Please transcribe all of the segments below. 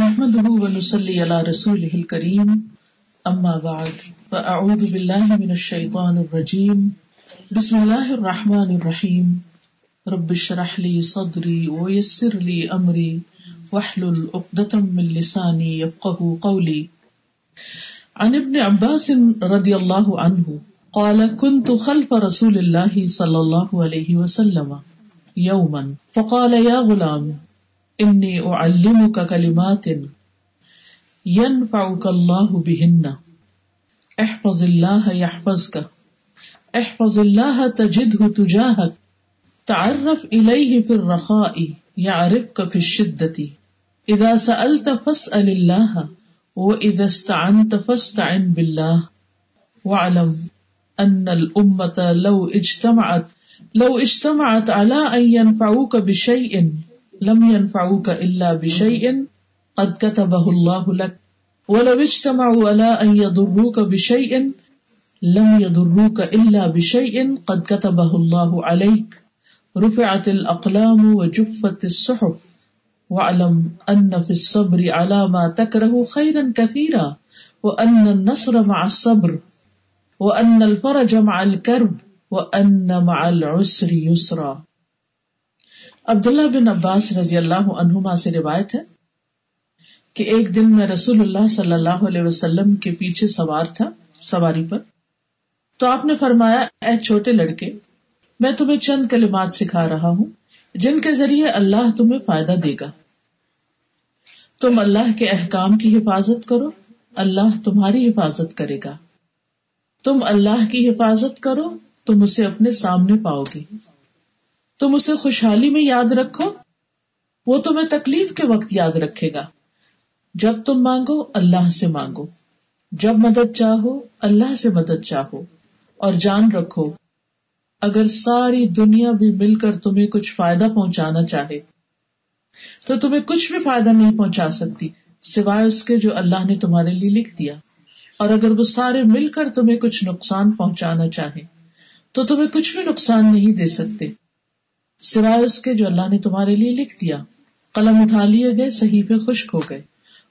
نحمده ونصلي على رسوله الكريم. أما بعد، فأعوذ بالله من الشيطان الرجيم. بسم الله الرحمن الرحيم. رب اشرح لي صدري ويسر لي أمري. واحلل عقدة من لساني يفقه قولي. عن ابن عباس رضي الله عنه قال، كنت خلف رسول الله صلى الله عليه وسلم يوما. فقال، يا غلام انی اعلمک کلمات ينفعك الله بهن احفظ الله يحفظك احفظ الله تجده تجاهك تعرف إليه في الرخاء يعرفك في الشدة إذا سألت فاسأل الله وإذا استعنت فاستعن بالله واعلم أن الأمة لو اجتمعت لو اجتمعت على أن ينفعوك بشيء لم ينفعوك الا بشيء قد كتبه الله لك. ولو اجتمعوا على ان يضروك بشيء، لم يضروك الا بشيء قد كتبه الله عليك. رفعت الاقلام وجفت الصحف واعلم ان في الصبر على ما تكره خيرا كثيرا وان النصر مع الصبر وان الفرج مع الكرب وان مع العسر يسرا. عبداللہ بن عباس رضی اللہ عنہما سے روایت ہے کہ ایک دن میں رسول اللہ صلی اللہ علیہ وسلم کے پیچھے سوار تھا، سواری پر۔ تو آپ نے فرمایا، اے چھوٹے لڑکے، میں تمہیں چند کلمات سکھا رہا ہوں، جن کے ذریعے اللہ تمہیں فائدہ دے گا۔ تم اللہ کے احکام کی حفاظت کرو، اللہ تمہاری حفاظت کرے گا۔ تم اللہ کی حفاظت کرو، تم اسے اپنے سامنے پاؤ گے۔ تم اسے خوشحالی میں یاد رکھو، وہ تمہیں تکلیف کے وقت یاد رکھے گا۔ جب تم مانگو، اللہ سے مانگو۔ جب مدد چاہو، اللہ سے مدد چاہو۔ اور جان رکھو، اگر ساری دنیا بھی مل کر تمہیں کچھ فائدہ پہنچانا چاہے، تو تمہیں کچھ بھی فائدہ نہیں پہنچا سکتی، سوائے اس کے جو اللہ نے تمہارے لیے لکھ دیا۔ اور اگر وہ سارے مل کر تمہیں کچھ نقصان پہنچانا چاہے، تو تمہیں کچھ بھی نقصان نہیں دے سکتے۔ سوائے اس کے جو اللہ نے تمہارے لیے لکھ دیا۔ قلم اٹھا لیے گئے، صحیح خشک ہو گئے۔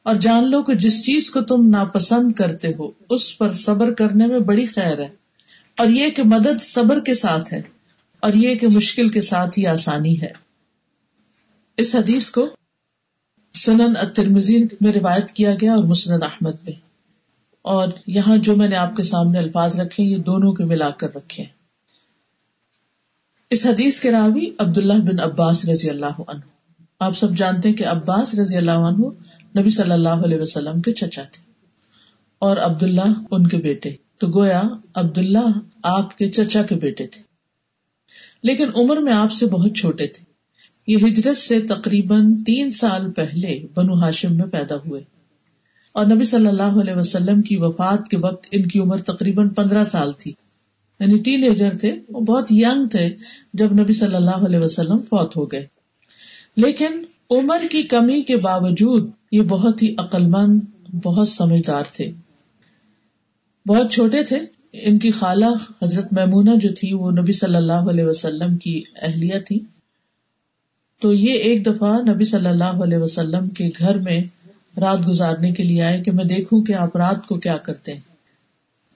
اور جان لو کہ جس چیز کو تم ناپسند کرتے ہو، اس پر صبر کرنے میں بڑی خیر ہے۔ اور یہ کہ مدد صبر کے ساتھ ہے، اور یہ کہ مشکل کے ساتھ ہی آسانی ہے۔ اس حدیث کو سنن اترمزین میں روایت کیا گیا اور مسند احمد میں۔ اور یہاں جو میں نے آپ کے سامنے الفاظ رکھے یہ دونوں کے ملا کر رکھے ہیں۔ اس حدیث کے راوی عبداللہ بن عباس رضی اللہ عنہ۔ آپ سب جانتے ہیں کہ عباس رضی اللہ عنہ نبی صلی اللہ علیہ وسلم کے چچا تھے۔ اور عبداللہ ان کے بیٹے۔ تو گویا عبداللہ آپ کے چچا کے بیٹے تھے۔ لیکن عمر میں آپ سے بہت چھوٹے تھے۔ یہ ہجرت سے تقریباً تین سال پہلے بنو ہاشم میں پیدا ہوئے۔ اور نبی صلی اللہ علیہ وسلم کی وفات کے وقت ان کی عمر تقریباً پندرہ سال تھی۔ یعنی ٹین ایجر تھے، وہ بہت یگ تھے جب نبی صلی اللہ علیہ وسلم فوت ہو گئے۔ لیکن عمر کی کمی کے باوجود یہ بہت ہی عقل مند بہت سمجھدار تھے۔ بہت چھوٹے تھے۔ ان کی خالہ حضرت میمونہ جو تھی، وہ نبی صلی اللہ علیہ وسلم کی اہلیہ تھی تو یہ ایک دفعہ نبی صلی اللہ علیہ وسلم کے گھر میں رات گزارنے کے لیے آئے کہ میں دیکھوں کہ آپ رات کو کیا کرتے ہیں۔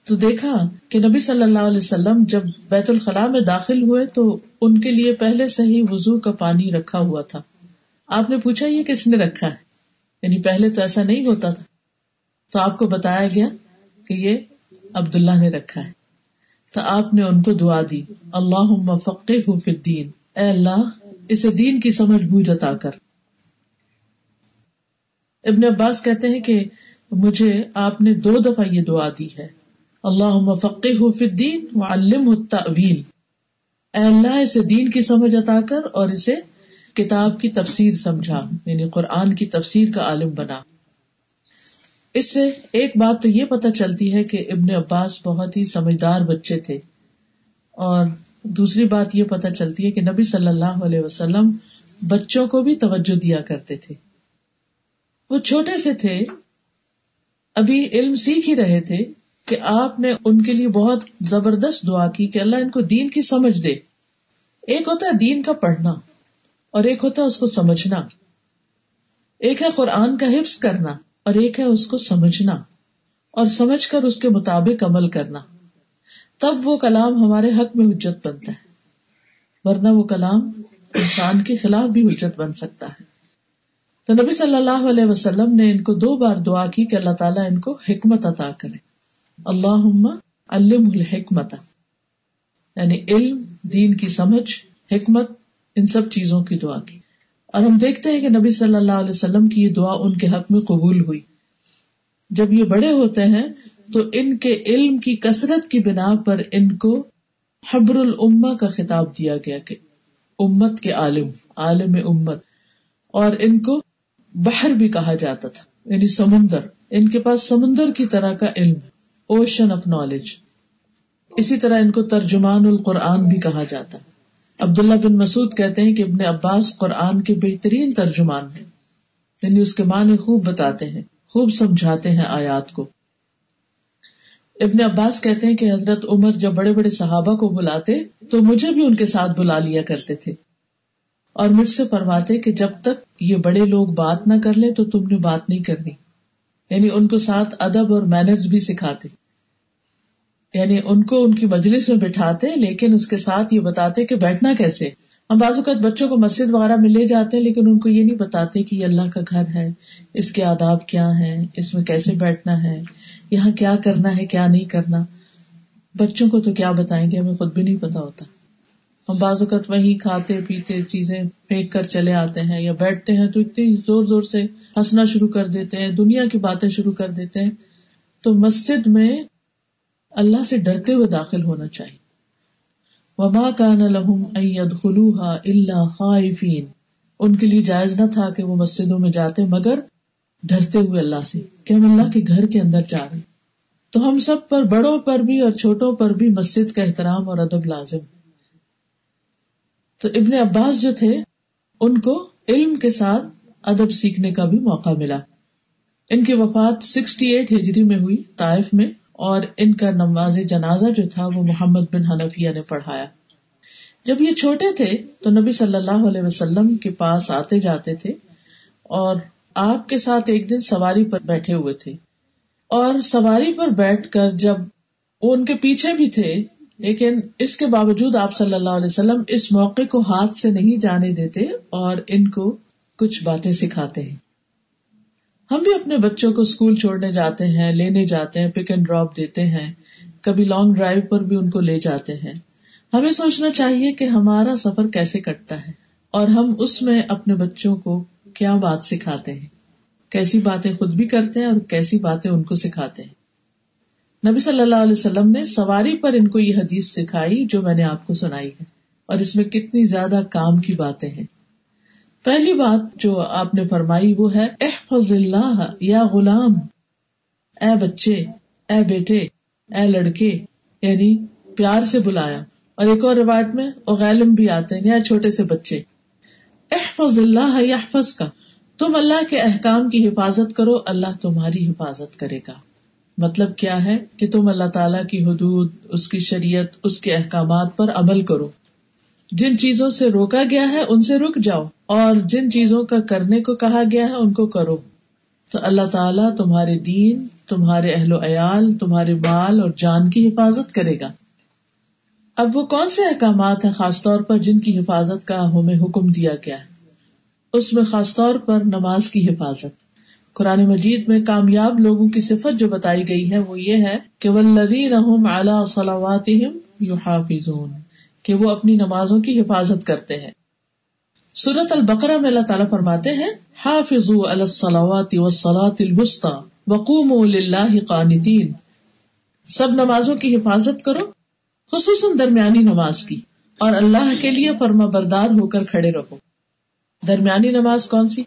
تو دیکھا کہ نبی صلی اللہ علیہ وسلم جب بیت الخلاء میں داخل ہوئے تو ان کے لیے پہلے سے ہی وزو کا پانی رکھا ہوا تھا۔ آپ نے پوچھا یہ کس نے رکھا ہے؟ یعنی پہلے تو ایسا نہیں ہوتا تھا۔ تو آپ کو بتایا گیا کہ یہ عبد اللہ نے رکھا ہے۔ تو آپ نے ان کو دعا دی۔ اللہ فقے ہو دین اے اللہ، اسے دین کی سمجھ بوجھ عطا کر۔ ابن عباس کہتے ہیں کہ مجھے آپ نے دو دفعہ یہ دعا دی ہے۔ اللہ فقی الدین و علم التعویل اے اللہ، اسے دین کی سمجھ عطا کر اور اسے کتاب کی تفسیر سمجھا یعنی قرآن کی تفسیر کا عالم بنا۔ اس سے ایک بات تو یہ پتہ چلتی ہے کہ ابن عباس بہت ہی سمجھدار بچے تھے۔ اور دوسری بات یہ پتہ چلتی ہے کہ نبی صلی اللہ علیہ وسلم بچوں کو بھی توجہ دیا کرتے تھے۔ وہ چھوٹے سے تھے، ابھی علم سیکھ ہی رہے تھے۔ کہ آپ نے ان کے لیے بہت زبردست دعا کی کہ اللہ ان کو دین کی سمجھ دے۔ ایک ہوتا ہے دین کا پڑھنا اور ایک ہوتا ہے اس کو سمجھنا۔ ایک ہے قرآن کا حفظ کرنا اور ایک ہے اس کو سمجھنا اور سمجھ کر اس کے مطابق عمل کرنا۔ تب وہ کلام ہمارے حق میں حجت بنتا ہے۔ ورنہ وہ کلام انسان کے خلاف بھی حجت بن سکتا ہے۔ تو نبی صلی اللہ علیہ وسلم نے ان کو دو بار دعا کی کہ اللہ تعالیٰ ان کو حکمت عطا کرے۔ اللہ علم الحکمت۔ یعنی علم، دین کی سمجھ، حکمت، ان سب چیزوں کی دعا کی۔ اور ہم دیکھتے ہیں کہ نبی صلی اللہ علیہ وسلم کی یہ دعا ان کے حق میں قبول ہوئی۔ جب یہ بڑے ہوتے ہیں تو ان کے علم کی کثرت کی بنا پر ان کو حبر الما کا خطاب دیا گیا کہ امت کے عالم عالم امت۔ اور ان کو بحر بھی کہا جاتا تھا یعنی سمندر۔ ان کے پاس سمندر کی طرح کا علم۔ اوشن آف نالج اسی طرح ان کو ترجمان القرآن بھی کہا جاتا ہے۔ عبداللہ بن مسعود کہتے ہیں کہ ابن عباس قرآن کے بہترین ترجمان ہیں۔ یعنی اس کے معنی خوب بتاتے ہیں، خوب سمجھاتے ہیں آیات کو۔ ابن عباس کہتے ہیں کہ حضرت عمر جب بڑے بڑے صحابہ کو بلاتے تو مجھے بھی ان کے ساتھ بلا لیا کرتے تھے۔ اور مجھ سے فرماتے کہ جب تک یہ بڑے لوگ بات نہ کر لیں تو تم نے بات نہیں کرنی۔ یعنی ان کو ساتھ ادب اور مینرز بھی سکھاتے۔ یعنی ان کو ان کی مجلس میں بٹھاتے لیکن اس کے ساتھ یہ بتاتے کہ بیٹھنا کیسے؟ ہم بعض اوقات بچوں کو مسجد وغیرہ میں لے جاتے ہیں، لیکن ان کو یہ نہیں بتاتے کہ یہ اللہ کا گھر ہے، اس کے آداب کیا ہے اس میں کیسے بیٹھنا ہے، یہاں کیا کرنا ہے، کیا نہیں کرنا۔ بچوں کو تو کیا بتائیں گے، ہمیں خود بھی نہیں پتا ہوتا۔ ہم بعض اوقات وہی کھاتے پیتے چیزیں پھینک کر چلے آتے ہیں یا بیٹھتے ہیں تو اتنی زور زور سے ہنسنا شروع کر دیتے ہیں، دنیا کی باتیں شروع کر دیتے ہیں۔ تو مسجد میں اللہ سے ڈرتے ہوئے داخل ہونا چاہیے۔ وما کا نہ لہم خلوحا اللہ خائفین ان کے لیے جائز نہ تھا کہ وہ مسجدوں میں جاتے، مگر ڈرتے ہوئے اللہ سے کہ ہم اللہ کے گھر کے اندر جا رہے تو ہم سب پر، بڑوں پر بھی اور چھوٹوں پر بھی مسجد کا احترام اور ادب لازم تو ابن عباس جو تھے، ان کو علم کے ساتھ ادب سیکھنے کا بھی موقع ملا۔ ان کی وفات سکسٹی ایٹ ہجری میں ہوئی، طائف میں۔ اور ان کا نماز جنازہ جو تھا وہ محمد بن حنفیہ نے پڑھایا۔ جب یہ چھوٹے تھے تو نبی صلی اللہ علیہ وسلم کے پاس آتے جاتے تھے اور آپ کے ساتھ ایک دن سواری پر بیٹھے ہوئے تھے۔ اور سواری پر بیٹھ کر جب وہ ان کے پیچھے بھی تھے، لیکن اس کے باوجود آپ صلی اللہ علیہ وسلم اس موقع کو ہاتھ سے نہیں جانے دیتے اور ان کو کچھ باتیں سکھاتے ہیں۔ ہم بھی اپنے بچوں کو اسکول چھوڑنے جاتے ہیں، لینے جاتے ہیں پک اینڈ ڈراپ دیتے ہیں۔ کبھی لانگ ڈرائیو پر بھی ان کو لے جاتے ہیں۔ ہمیں سوچنا چاہیے کہ ہمارا سفر کیسے کٹتا ہے اور ہم اس میں اپنے بچوں کو کیا بات سکھاتے ہیں۔ کیسی باتیں خود بھی کرتے ہیں اور کیسی باتیں ان کو سکھاتے ہیں۔ نبی صلی اللہ علیہ وسلم نے سواری پر ان کو یہ حدیث سکھائی جو میں نے آپ کو سنائی ہے اور اس میں کتنی زیادہ کام کی باتیں ہیں۔ پہلی بات جو آپ نے فرمائی وہ ہے، احفظ اللہ یا غلام، اے بچے، اے بیٹے، اے لڑکے یعنی پیار سے بلایا۔ اور ایک اور روایت میں غیلم بھی آتے ہیں، یا چھوٹے سے بچے۔ احفظ اللہ یا یحفظ کا، تم اللہ کے احکام کی حفاظت کرو، اللہ تمہاری حفاظت کرے گا۔ مطلب کیا ہے کہ تم اللہ تعالیٰ کی حدود، اس کی شریعت، اس کے احکامات پر عمل کرو۔ جن چیزوں سے روکا گیا ہے ان سے رک جاؤ، اور جن چیزوں کا کرنے کو کہا گیا ہے ان کو کرو۔ تو اللہ تعالیٰ تمہارے دین، تمہارے اہل و عیال، تمہارے بال اور جان کی حفاظت کرے گا۔ اب وہ کون سے احکامات ہیں خاص طور پر جن کی حفاظت کا ہمیں حکم دیا گیا ہے؟ اس میں خاص طور پر نماز کی حفاظت۔ قرآن مجید میں کامیاب لوگوں کی صفت جو بتائی گئی ہے وہ یہ ہے کہ کہ وہ اپنی نمازوں کی حفاظت کرتے ہیں۔ سورت البقرہ میں اللہ تعالیٰ فرماتے ہیں حافظ الصلاوات والصلاة الوسطى وقوموا قانتین۔ سب نمازوں کی حفاظت کرو، خصوصاً درمیانی نماز کی، اور اللہ کے لیے فرما بردار ہو کر کھڑے رہو۔ درمیانی نماز کون سی؟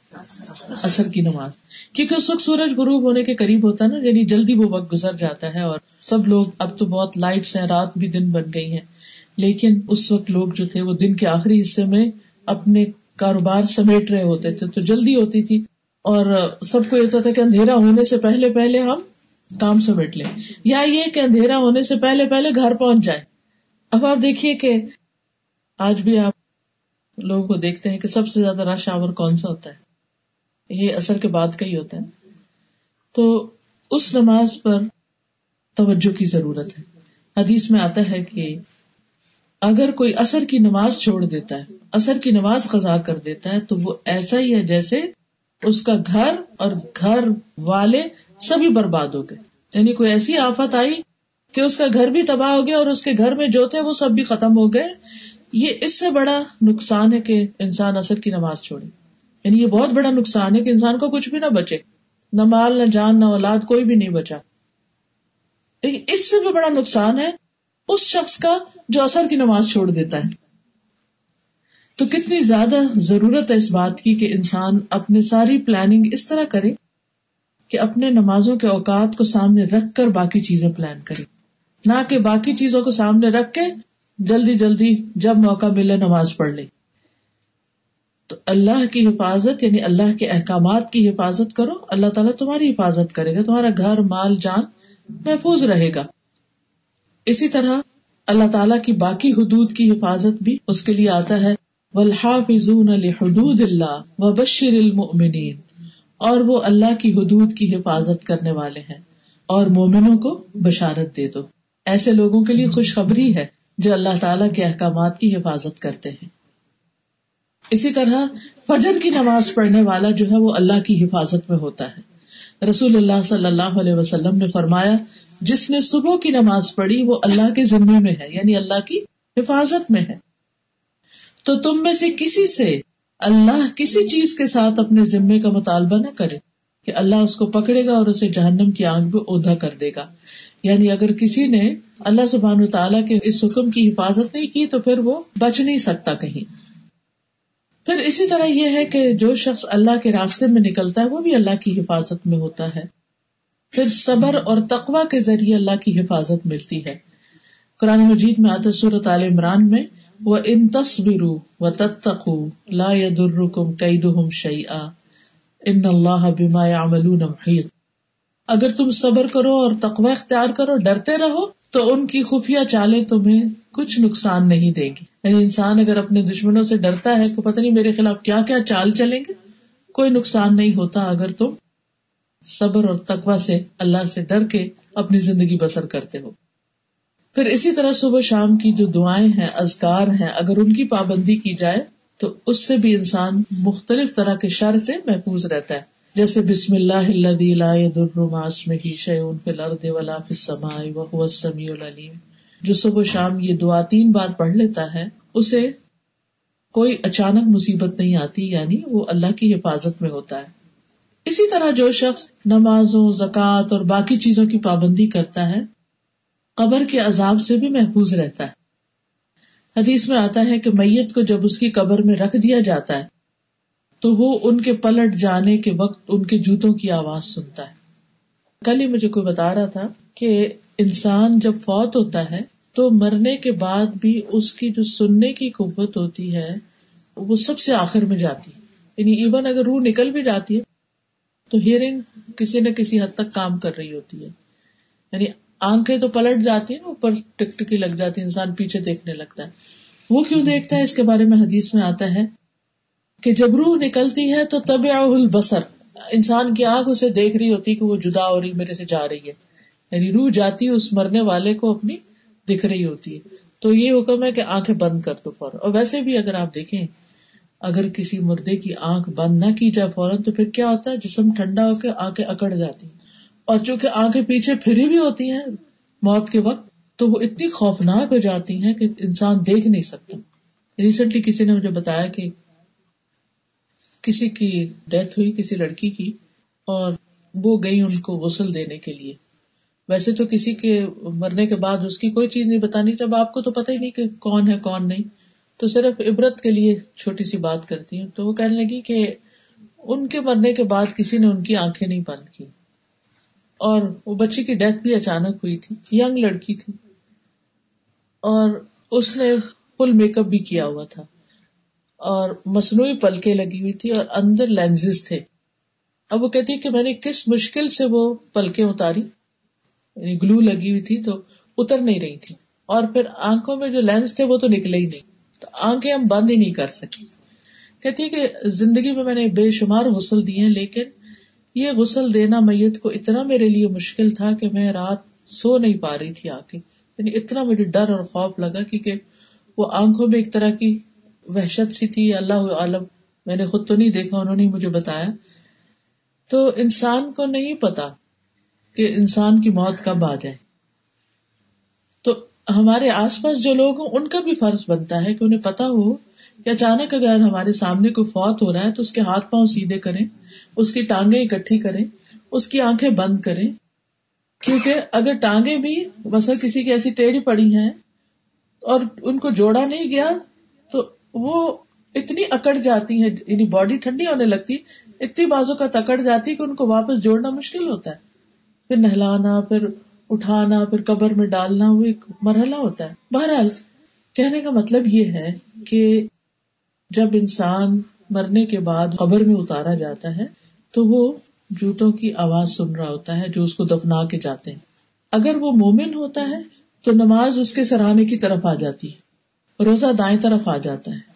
اثر کی نماز۔ کیونکہ اس وقت سورج غروب ہونے کے قریب ہوتا ہے نا یعنی جلدی وہ وقت گزر جاتا ہے اور سب لوگ، اب تو بہت لائٹس ہیں، رات بھی دن بن گئی ہیں۔ لیکن اس وقت لوگ جو تھے وہ دن کے آخری حصے میں اپنے کاروبار سمیٹ رہے ہوتے تھے تو جلدی ہوتی تھی اور سب کو یہ ہوتا تھا کہ اندھیرا ہونے سے پہلے پہلے ہم کام سمیٹ لیں یا یہ کہ اندھیرا ہونے سے پہلے پہلے گھر پہنچ جائے اب آپ دیکھیے کہ آج بھی آپ لوگوں کو دیکھتے ہیں کہ سب سے زیادہ رش آور کون سا ہوتا ہے۔ یہ اثر کے بعد کا ہی ہوتا ہے۔ تو اس نماز پر توجہ کی ضرورت ہے۔ حدیث میں آتا ہے کہ اگر کوئی اثر کی نماز چھوڑ دیتا ہے اثر کی نماز قزا کر دیتا ہے، تو وہ ایسا ہی ہے جیسے اس کا گھر اور گھر والے سبھی برباد ہو گئے۔ یعنی کوئی ایسی آفت آئی کہ اس کا گھر بھی تباہ ہو گیا اور اس کے گھر میں جو تھے وہ سب بھی ختم ہو گئے۔ یہ اس سے بڑا نقصان ہے کہ انسان اثر کی نماز چھوڑے۔ یعنی یہ بہت بڑا نقصان ہے کہ انسان کو کچھ بھی نہ بچے۔ نہ مال، نہ جان، نہ اولاد، کوئی بھی نہیں بچا۔ لیکن اس سے بھی بڑا نقصان ہے اس شخص کا جو اثر کی نماز چھوڑ دیتا ہے۔ تو کتنی زیادہ ضرورت ہے اس بات کی کہ انسان اپنے ساری پلاننگ اس طرح کرے کہ اپنے نمازوں کے اوقات کو سامنے رکھ کر باقی چیزیں پلان کرے۔ نہ کہ باقی چیزوں کو سامنے رکھ کے جلدی جلدی جب موقع ملے نماز پڑھ لے۔ تو اللہ کی حفاظت یعنی اللہ کے احکامات کی حفاظت کرو۔ اللہ تعالیٰ تمہاری حفاظت کرے گا۔ تمہارا گھر، مال، جان محفوظ رہے گا۔ اسی طرح اللہ تعالیٰ کی باقی حدود کی حفاظت بھی اس کے لیے آتا ہے۔ اللہ و بشر المؤمنین اور وہ اللہ کی حدود کی حفاظت کرنے والے ہیں۔ اور مومنوں کو بشارت دے دو۔ ایسے لوگوں کے لیے خوشخبری ہے جو اللہ تعالیٰ کے احکامات کی حفاظت کرتے ہیں۔ اسی طرح فجر کی نماز پڑھنے والا جو ہے وہ اللہ کی حفاظت میں ہوتا ہے۔ رسول اللہ صلی اللہ علیہ وسلم نے فرمایا جس نے صبح کی نماز پڑھی وہ اللہ کے ذمے میں ہے یعنی اللہ کی حفاظت میں ہے۔ تو تم میں سے کسی سے اللہ کسی چیز کے ساتھ اپنے ذمے کا مطالبہ نہ کرے کہ اللہ اس کو پکڑے گا اور اسے جہنم کی آنکھ پہ اودا کر دے گا۔ یعنی اگر کسی نے اللہ سبحان تعالیٰ کے اس حکم کی حفاظت نہیں کی تو پھر وہ بچ نہیں سکتا کہیں۔ پھر اسی طرح یہ ہے کہ جو شخص اللہ کے راستے میں نکلتا ہے وہ بھی اللہ کی حفاظت میں ہوتا ہے۔ پھر صبر اور تقوا کے ذریعے اللہ کی حفاظت ملتی ہے۔ قرآن مجید میں آتا صورت عال عمران میں وہ ان تصویر و تتقو لا درکم کئی دم شعی ان اللہ بما عمل محیط اگر تم صبر کرو اور تقوا اختیار کرو، ڈرتے رہو، تو ان کی خفیہ چالیں تمہیں کچھ نقصان نہیں دے گی۔ یعنی انسان اگر اپنے دشمنوں سے ڈرتا ہے، تو پتہ نہیں میرے خلاف کیا کیا چال چلیں گے۔ کوئی نقصان نہیں ہوتا اگر تم صبر اور تقوا سے اللہ سے ڈر کے اپنی زندگی بسر کرتے ہو۔ پھر اسی طرح صبح شام کی جو دعائیں ہیں ازکار ہیں، اگر ان کی پابندی کی جائے تو اس سے بھی انسان مختلف طرح کے شر سے محفوظ رہتا ہے۔ جیسے بسم اللہ العلیم۔ جو صبح شام یہ دعا تین بار پڑھ لیتا ہے، اسے کوئی اچانک مصیبت نہیں آتی یعنی وہ اللہ کی حفاظت میں ہوتا ہے۔ اسی طرح جو شخص نمازوں، زکوٰۃ اور باقی چیزوں کی پابندی کرتا ہے، قبر کے عذاب سے بھی محفوظ رہتا ہے۔ حدیث میں آتا ہے کہ میت کو جب اس کی قبر میں رکھ دیا جاتا ہے، تو وہ ان کے پلٹ جانے کے وقت ان کے جوتوں کی آواز سنتا ہے۔ کل ہی مجھے کوئی بتا رہا تھا کہ انسان جب فوت ہوتا ہے، تو مرنے کے بعد بھی اس کی جو سننے کی قوت ہوتی ہے، وہ سب سے آخر میں جاتی ہے۔ یعنی ایون اگر روح نکل بھی جاتی ہے تو ہیئرنگ کسی نہ کسی حد تک کام کر رہی ہوتی ہے۔ یعنی آنکھیں تو پلٹ جاتی ہیں اوپر ٹک ٹکی لگ جاتی ہے انسان پیچھے دیکھنے لگتا ہے۔ وہ کیوں دیکھتا ہے؟ اس کے بارے میں حدیث میں آتا ہے کہ جب روح نکلتی ہے تو تب البصر، انسان کی آنکھ اسے دیکھ رہی ہوتی کہ وہ جدا ہو رہی، میرے سے جا رہی ہے۔ یعنی روح جاتی اس مرنے والے کو اپنی دکھ رہی ہوتی ہے۔ تو یہ حکم ہے کہ آنکھیں بند کر دو فوراً۔ اور ویسے بھی اگر آپ دیکھیں اگر کسی مردے کی آنکھ بند نہ کی جائے فوراً تو پھر کیا ہوتا ہے؟ جسم ٹھنڈا ہو کے آنکھیں اکڑ جاتی اور چونکہ آنکھیں پیچھے پھری بھی ہوتی ہیں موت کے وقت، تو وہ اتنی خوفناک ہو جاتی ہیں کہ انسان دیکھ نہیں سکتا۔ ریسنٹلی کسی نے مجھے بتایا کہ کسی کی ڈیتھ ہوئی کسی لڑکی کی اور وہ گئی ان کو غسل دینے کے لیے۔ ویسے تو کسی کے مرنے کے بعد اس کی کوئی چیز نہیں بتانی۔ جب آپ کو تو پتہ ہی نہیں کہ کون ہے، کون نہیں۔ تو صرف عبرت کے لیے چھوٹی سی بات کرتی ہوں۔ تو وہ کہنے لگی کہ ان کے مرنے کے بعد کسی نے ان کی آنکھیں نہیں بند کی۔ اور وہ بچی کی ڈیتھ بھی اچانک ہوئی تھی۔ یگ لڑکی تھی۔ اور اس نے فل میک اپ بھی کیا ہوا تھا۔ اور مصنوعی پلکے لگی ہوئی تھی اور اندر لینز تھے۔ اب وہ کہتی کہ میں نے کس مشکل سے وہ پلکے اتاری؟ یعنی گلو لگی ہوئی تھی تو اتر نہیں رہی تھی۔ اور پھر آنکھوں میں جو لینس تھے وہ تو نکلے ہی نہیں۔ تو آنکھیں ہم بند ہی نہیں کر سکے۔ کہتی ہے کہ زندگی میں میں نے بے شمار غسل دیے لیکن یہ غسل دینا میت کو اتنا میرے لیے مشکل تھا کہ میں رات سو نہیں پا رہی تھی آ کے یعنی اتنا مجھے ڈر اور خوف لگا کیونکہ وہ آنکھوں میں ایک طرح کی وحشت سی تھی۔ اللہ عالم، میں نے خود تو نہیں دیکھا، انہوں نے مجھے بتایا۔ تو انسان کو نہیں پتا کہ انسان کی موت کب آ جائے۔ تو ہمارے آس پاس جو لوگ ہیں ان کا بھی فرض بنتا ہے کہ انہیں پتا ہو کہ اچانک اگر ہمارے سامنے کوئی فوت ہو رہا ہے تو اس کے ہاتھ پاؤں سیدھے کریں، اس کی ٹانگیں اکٹھی کریں، اس کی آنکھیں بند کریں۔ کیونکہ اگر ٹانگیں بھی بس کسی کی ایسی ٹیڑھی پڑی ہیں اور ان کو جوڑا نہیں گیا تو وہ اتنی اکڑ جاتی ہیں یعنی باڈی ٹھنڈی ہونے لگتی، اتنی بازو کا تکڑ جاتی کہ ان کو واپس جوڑنا مشکل ہوتا ہے۔ پھر نہلانا، پھر اٹھانا، پھر قبر میں ڈالنا، وہ ایک مرحلہ ہوتا ہے۔ بہرحال، کہنے کا مطلب یہ ہے کہ جب انسان مرنے کے بعد قبر میں اتارا جاتا ہے، تو وہ جوتوں کی آواز سن رہا ہوتا ہے جو اس کو دفنا کے جاتے ہیں۔ اگر وہ مومن ہوتا ہے، تو نماز اس کے سراہنے کی طرف آ جاتی ہے۔ روزہ دائیں طرف آ جاتا ہے۔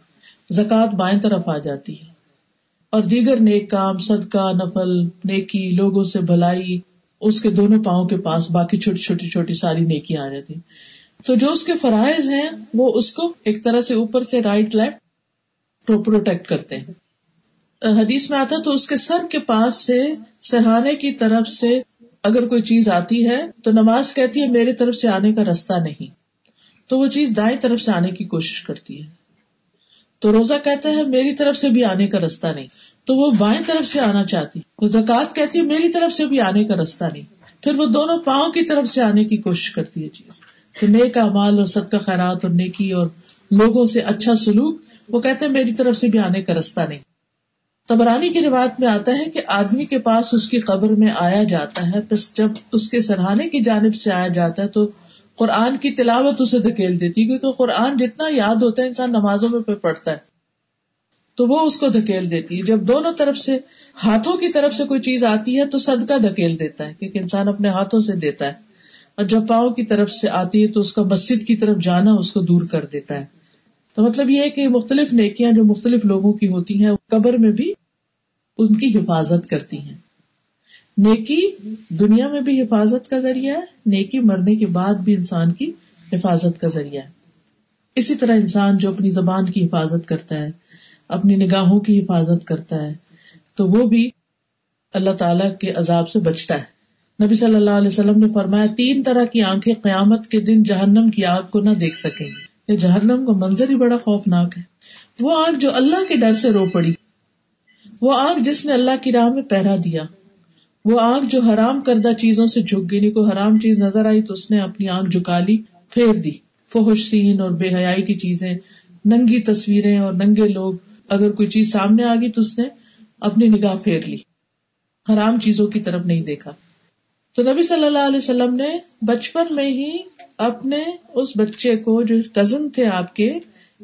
زکوٰۃ بائیں طرف آ جاتی ہے۔ اور دیگر نیک کام، صدقہ، نفل، نیکی، لوگوں سے بھلائی اس کے دونوں پاؤں کے پاس باقی چھوٹی چھوٹی چھوٹی ساری نیکی آ جاتی تو جو اس کے فرائض ہیں، وہ اس کو ایک طرح سے اوپر سے رائٹ لیفٹ پروٹیکٹ کرتے ہیں۔ حدیث میں آتا تو اس کے سر کے پاس سے، سرہانے کی طرف سے اگر کوئی چیز آتی ہے تو نماز کہتی ہے، میرے طرف سے آنے کا رستہ نہیں۔ تو وہ چیز دائیں طرف سے آنے کی کوشش کرتی ہے۔ تو روزہ کہتا ہے میری طرف سے بھی آنے کا رستہ نہیں۔ تو وہ بائیں طرف سے آنا چاہتی۔ تو زکات کہتی ہے میری طرف سے بھی آنے کا رستہ نہیں۔ پھر وہ دونوں پاؤں کی طرف سے آنے کی کوشش کرتی ہے چیز۔ تو نیک مال اور صدقہ خیرات اور نیکی اور لوگوں سے اچھا سلوک، وہ کہتے ہیں میری طرف سے بھی آنے کا رستہ نہیں۔ تبرانی کی روایت میں آتا ہے کہ آدمی کے پاس اس کی قبر میں آیا جاتا ہے بس جب اس کے سرحانے کی جانب سے آیا جاتا ہے تو قرآن کی تلاوت اسے دھکیل دیتی کیونکہ قرآن جتنا یاد ہوتا ہے، انسان نمازوں میں پڑھتا ہے۔ تو وہ اس کو دھکیل دیتی ہے۔ جب دونوں طرف سے، ہاتھوں کی طرف سے کوئی چیز آتی ہے، تو صدقہ دھکیل دیتا ہے، کیونکہ انسان اپنے ہاتھوں سے دیتا ہے۔ اور جب پاؤں کی طرف سے آتی ہے، تو اس کا مسجد کی طرف جانا اس کو دور کر دیتا ہے۔ تو مطلب یہ ہے کہ مختلف نیکیاں جو مختلف لوگوں کی ہوتی ہیں قبر میں بھی ان کی حفاظت کرتی ہیں۔ نیکی دنیا میں بھی حفاظت کا ذریعہ ہے، نیکی مرنے کے بعد بھی انسان کی حفاظت کا ذریعہ ہے۔ اسی طرح انسان جو اپنی زبان کی حفاظت کرتا ہے، اپنی نگاہوں کی حفاظت کرتا ہے، تو وہ بھی اللہ تعالی کے عذاب سے بچتا ہے۔ نبی صلی اللہ علیہ وسلم نے فرمایا، تین طرح کی آنکھیں قیامت کے دن جہنم کی آگ کو نہ دیکھ سکیں گی یہ جہنم کا منظر ہی بڑا خوفناک ہے۔ وہ آگ جو اللہ کے ڈر سے رو پڑی، وہ آگ جس نے اللہ کی راہ میں پہرا دیا۔ وہ آگ جو حرام کردہ چیزوں سے جھک گئی کوئی حرام چیز نظر آئی تو اس نے اپنی آنکھ جھکا لی، پھیر دی۔ فوش سین اور بے حیائی کی چیزیں، ننگی تصویریں اور ننگے لوگ۔ اگر کوئی چیز سامنے آ گئی تو اس نے اپنی نگاہ پھیر لی۔ حرام چیزوں کی طرف نہیں دیکھا۔ تو نبی صلی اللہ علیہ وسلم نے بچپن میں ہی اپنے اس بچے کو جو کزن تھے آپ کے،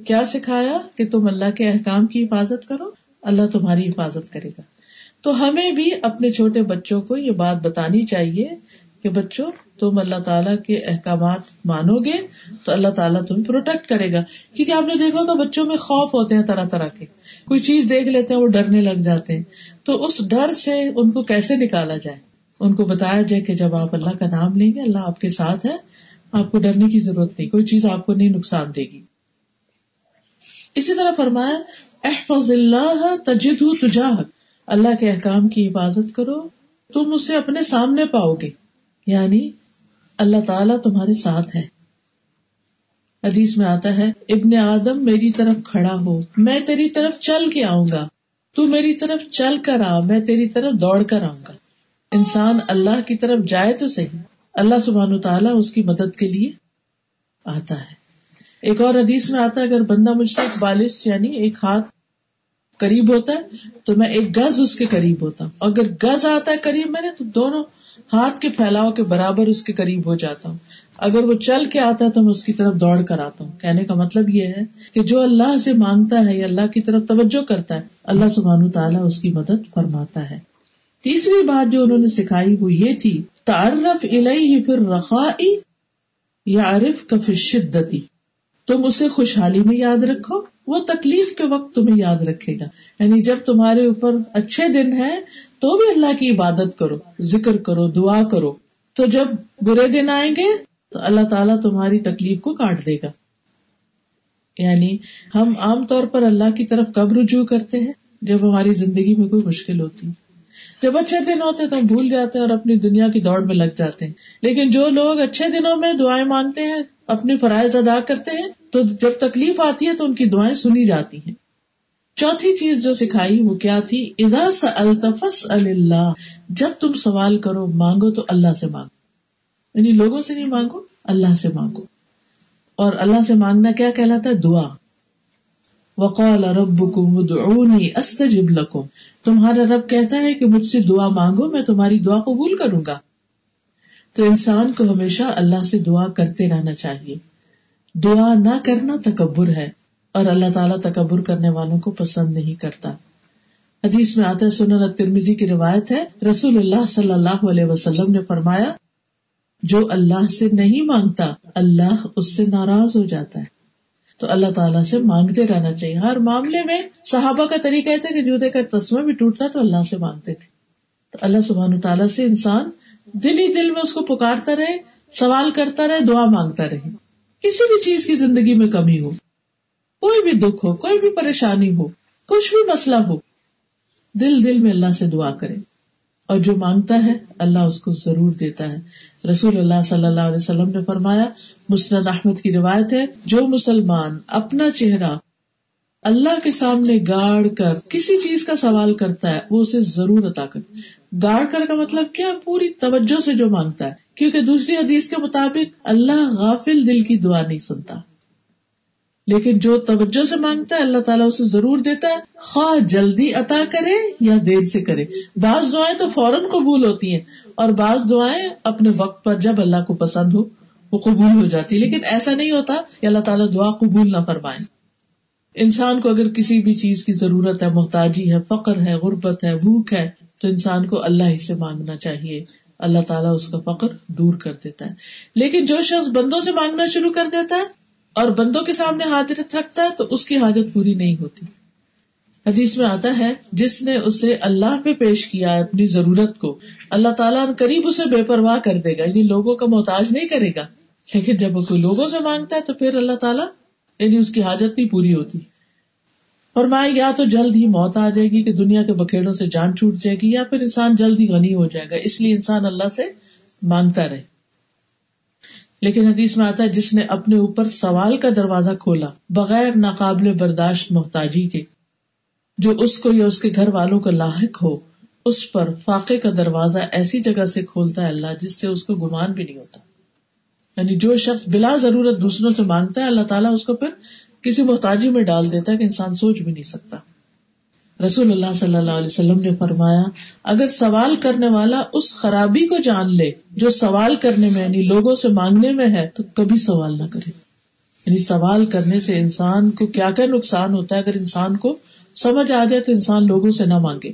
کیا سکھایا کہ تم اللہ کے احکام کی حفاظت کرو؟ اللہ تمہاری حفاظت کرے گا۔ تو ہمیں بھی اپنے چھوٹے بچوں کو یہ بات بتانی چاہیے کہ بچوں، تم اللہ تعالیٰ کے احکامات مانو گے تو اللہ تعالیٰ تمہیں پروٹیکٹ کرے گا۔ کیونکہ آپ نے دیکھا کہ بچوں میں خوف ہوتے ہیں طرح طرح کے۔ کوئی چیز دیکھ لیتے ہیں، وہ ڈرنے لگ جاتے ہیں۔ تو اس ڈر سے ان کو کیسے نکالا جائے؟ ان کو بتایا جائے کہ جب آپ اللہ کا نام لیں گے، اللہ آپ کے ساتھ ہے، آپ کو ڈرنے کی ضرورت نہیں، کوئی چیز آپ کو نہیں نقصان دے گی۔ اسی طرح فرمایا، احفظ اللہ تجد تجاہ اللہ کے احکام کی حفاظت کرو، تم اسے اپنے سامنے پاؤ گے۔ یعنی اللہ تعالیٰ تمہارے ساتھ ہے حدیث میں آتا ہے، ابن آدم میری طرف کھڑا ہو، میں تیری طرف چل کے آؤں گا۔ تو میری طرف چل کر آ، میں تیری طرف دوڑ کر آؤں گا۔ انسان اللہ کی طرف جائے تو صحیح۔ اللہ سبحان تعالیٰ اس کی مدد کے لیے آتا ہے۔ ایک اور حدیث میں آتا ہے، اگر بندہ مجھ سے ایک بالش یعنی ایک ہاتھ قریب ہوتا ہے، تو میں ایک گز اس کے قریب ہوتا ہوں۔ اگر گز آتا ہے قریب میں نے، تو دونوں ہاتھ کے پھیلاؤ کے برابر اس کے قریب ہو جاتا ہوں۔ اگر وہ چل کے آتا ہے، تو میں اس کی طرف دوڑ کر آتا ہوں۔ کہنے کا مطلب یہ ہے کہ جو اللہ سے مانگتا ہے یا اللہ کی طرف توجہ کرتا ہے، اللہ سبحان تعالیٰ اس کی مدد فرماتا ہے۔ تیسری بات جو انہوں نے سکھائی، وہ یہ تھی تعارف الہی پھر رخائی یا عارف کا شدتی تم اسے خوشحالی میں یاد رکھو۔ وہ تکلیف کے وقت تمہیں یاد رکھے گا۔ یعنی جب تمہارے اوپر اچھے دن ہے تو بھی اللہ کی عبادت کرو، ذکر کرو، دعا کرو۔ تو جب برے دن آئیں گے، تو اللہ تعالیٰ تمہاری تکلیف کو کاٹ دے گا۔ یعنی ہم عام طور پر اللہ کی طرف کب رجوع کرتے ہیں؟ جب ہماری زندگی میں کوئی مشکل ہوتی۔ جب اچھے دن ہوتے تو ہم بھول جاتے ہیں اور اپنی دنیا کی دوڑ میں لگ جاتے ہیں۔ لیکن جو لوگ اچھے دنوں میں دعائیں مانگتے ہیں اپنے فرائض ادا کرتے ہیں تو جب تکلیف آتی ہے تو ان کی دعائیں سنی جاتی ہیں۔ چوتھی چیز جو سکھائی وہ کیا تھی؟ ادا الطفس اللہ۔ جب تم سوال کرو، مانگو تو اللہ سے مانگو۔ یعنی لوگوں سے نہیں مانگو، اللہ سے مانگو۔ اور اللہ سے مانگنا کیا کہلاتا ہے؟ دعا۔ وقال رب ادعوني استجب لكم تمہارا رب کہتا ہے کہ مجھ سے دعا مانگو، میں تمہاری دعا قبول کروں گا۔ تو انسان کو ہمیشہ اللہ سے دعا کرتے رہنا چاہیے۔ دعا نہ کرنا تکبر ہے اور اللہ تعالیٰ تکبر کرنے والوں کو پسند نہیں کرتا۔ حدیث میں آتا ہے، سنن ترمیزی کی روایت ہے، رسول اللہ صلی اللہ علیہ وسلم نے فرمایا، جو اللہ سے نہیں مانگتا، اللہ اس سے ناراض ہو جاتا ہے۔ تو اللہ تعالیٰ سے مانگتے رہنا چاہیے۔ ہر معاملے میں صحابہ کا طریقہ تھا کہ جوتے کا تسمہ بھی ٹوٹتا تو اللہ سے مانگتے تھے۔ تو اللہ سبحان تعالیٰ سے انسان دل ہی دل میں اس کو پکارتا رہے، سوال کرتا رہے، دعا مانگتا رہے۔ کسی بھی چیز کی زندگی میں کمی ہو، کوئی بھی دکھ ہو، کوئی بھی پریشانی ہو، کچھ بھی مسئلہ ہو، دل دل میں اللہ سے دعا کرے۔ اور جو مانگتا ہے، اللہ اس کو ضرور دیتا ہے۔ رسول اللہ صلی اللہ علیہ وسلم نے فرمایا، مسند احمد کی روایت ہے، جو مسلمان اپنا چہرہ اللہ کے سامنے گاڑ کر کسی چیز کا سوال کرتا ہے، وہ اسے ضرور عطا کر۔ گاڑ کر کا مطلب کیا؟ پوری توجہ سے جو مانگتا ہے۔ کیونکہ دوسری حدیث کے مطابق اللہ غافل دل کی دعا نہیں سنتا۔ لیکن جو توجہ سے مانگتا ہے، اللہ تعالیٰ اسے ضرور دیتا ہے۔ خواہ جلدی عطا کرے یا دیر سے کرے۔ بعض دعائیں تو فوراً قبول ہوتی ہیں۔ اور بعض دعائیں اپنے وقت پر جب اللہ کو پسند ہو، وہ قبول ہو جاتی لیکن ایسا نہیں ہوتا کہ اللہ تعالیٰ دعا قبول نہ فرمائے انسان کو اگر کسی بھی چیز کی ضرورت ہے، محتاجی ہے، فقر ہے، غربت ہے، بھوک ہے، تو انسان کو اللہ ہی سے مانگنا چاہیے۔ اللہ تعالیٰ اس کا فقر دور کر دیتا ہے۔ لیکن جو شخص بندوں سے مانگنا شروع کر دیتا ہے اور بندوں کے سامنے حاضرت رکھتا ہے، تو اس کی حاجت پوری نہیں ہوتی۔ حدیث میں آتا ہے، جس نے اسے اللہ پہ پیش کیا ہے اپنی ضرورت کو، اللہ تعالیٰ قریب اسے بے پرواہ کر دے گا یعنی لوگوں کا محتاج نہیں کرے گا۔ لیکن جب وہ کوئی لوگوں سے مانگتا ہے، تو پھر اللہ تعالیٰ یعنی اس کی حاجت نہیں پوری ہوتی۔ اور میں یا تو جلد ہی موت آ جائے گی کہ دنیا کے بکھیڑوں سے جان چھوٹ جائے گی، یا پھر انسان جلد ہی غنی ہو جائے گا۔ اس لیے انسان اللہ سے مانگتا رہے۔ لیکن حدیث میں آتا ہے، جس نے اپنے اوپر سوال کا دروازہ کھولا، بغیر ناقابل برداشت محتاجی کے، جو اس کو یا اس کے گھر والوں کو لاحق ہو، اس پر فاقے کا دروازہ ایسی جگہ سے کھولتا ہے اللہ جس سے اس کو گمان بھی نہیں ہوتا۔ یعنی جو شخص بلا ضرورت دوسروں سے مانگتا ہے، اللہ تعالیٰ اس کو پھر کسی محتاجی میں ڈال دیتا ہے کہ انسان سوچ بھی نہیں سکتا۔ رسول اللہ صلی اللہ علیہ وسلم نے فرمایا، اگر سوال کرنے والا اس خرابی کو جان لے جو سوال کرنے میں یعنی لوگوں سے مانگنے میں ہے، تو کبھی سوال نہ کرے۔ یعنی سوال کرنے سے انسان کو کیا کیا نقصان ہوتا ہے؟ اگر انسان کو سمجھ آ جائے تو انسان لوگوں سے نہ مانگے۔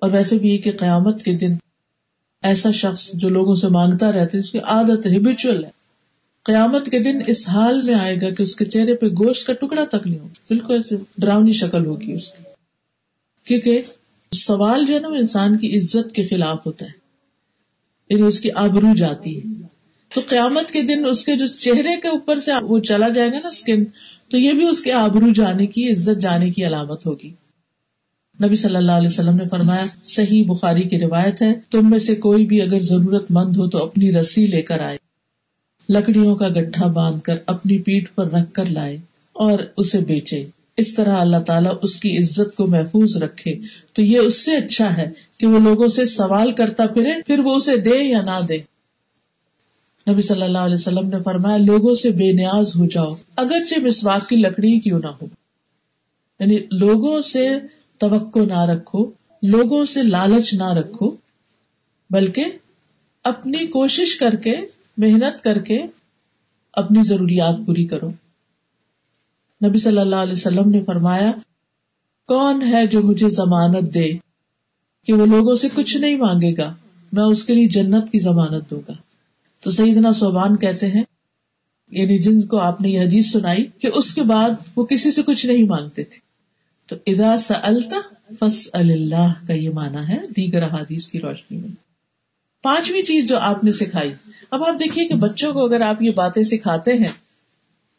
اور ویسے بھی یہ کہ قیامت کے دن ایسا شخص جو لوگوں سے مانگتا رہتا ہے، اس کی عادت ہیبیچل ہے۔ قیامت کے دن اس حال میں آئے گا کہ اس کے چہرے پہ گوشت کا ٹکڑا تک نہیں ہوگا۔ بالکل ایسے ڈراؤنی شکل ہوگی اس کی۔ کیونکہ سوال جو ہے نا، وہ انسان کی عزت کے خلاف ہوتا ہے۔ یعنی اس کی آبرو جاتی ہے۔ تو قیامت کے دن اس کے جو چہرے کے اوپر سے وہ چلا جائے گا نا اسکن تو یہ بھی اس کے آبرو جانے کی، عزت جانے کی علامت ہوگی۔ نبی صلی اللہ علیہ وسلم نے فرمایا، صحیح بخاری کی روایت ہے، تم میں سے کوئی بھی اگر ضرورت مند ہو تو اپنی رسی لے کر آئے۔ لکڑیوں کا گٹھا باندھ کر اپنی پیٹ پر رکھ کر لائے اور اسے بیچے۔ اس طرح اللہ تعالیٰ اس کی عزت کو محفوظ رکھے۔ تو یہ اس سے اچھا ہے کہ وہ لوگوں سے سوال کرتا پھرے، پھر وہ اسے دے یا نہ دے۔ نبی صلی اللہ علیہ وسلم نے فرمایا، لوگوں سے بے نیاز ہو جاؤ، اگرچہ مسواک کی لکڑی کیوں نہ ہو۔ یعنی لوگوں سے توقع نہ رکھو، لوگوں سے لالچ نہ رکھو، بلکہ اپنی کوشش کر کے، محنت کر کے اپنی ضروریات پوری کرو۔ نبی صلی اللہ علیہ وسلم نے فرمایا، کون ہے جو مجھے ضمانت دے کہ وہ لوگوں سے کچھ نہیں مانگے گا؟ میں اس کے لیے جنت کی ضمانت دوں گا۔ تو سیدنا صوبان کہتے ہیں یعنی جن کو آپ نے یہ حدیث سنائی کہ اس کے بعد وہ کسی سے کچھ نہیں مانگتے تھے۔ تو ادا سلتا فس اللہ کا یہ مانا ہے دیگر حادیث کی روشنی میں۔ پانچویں چیز جو آپ نے سکھائی، اب آپ دیکھیے کہ بچوں کو اگر آپ یہ باتیں سکھاتے ہیں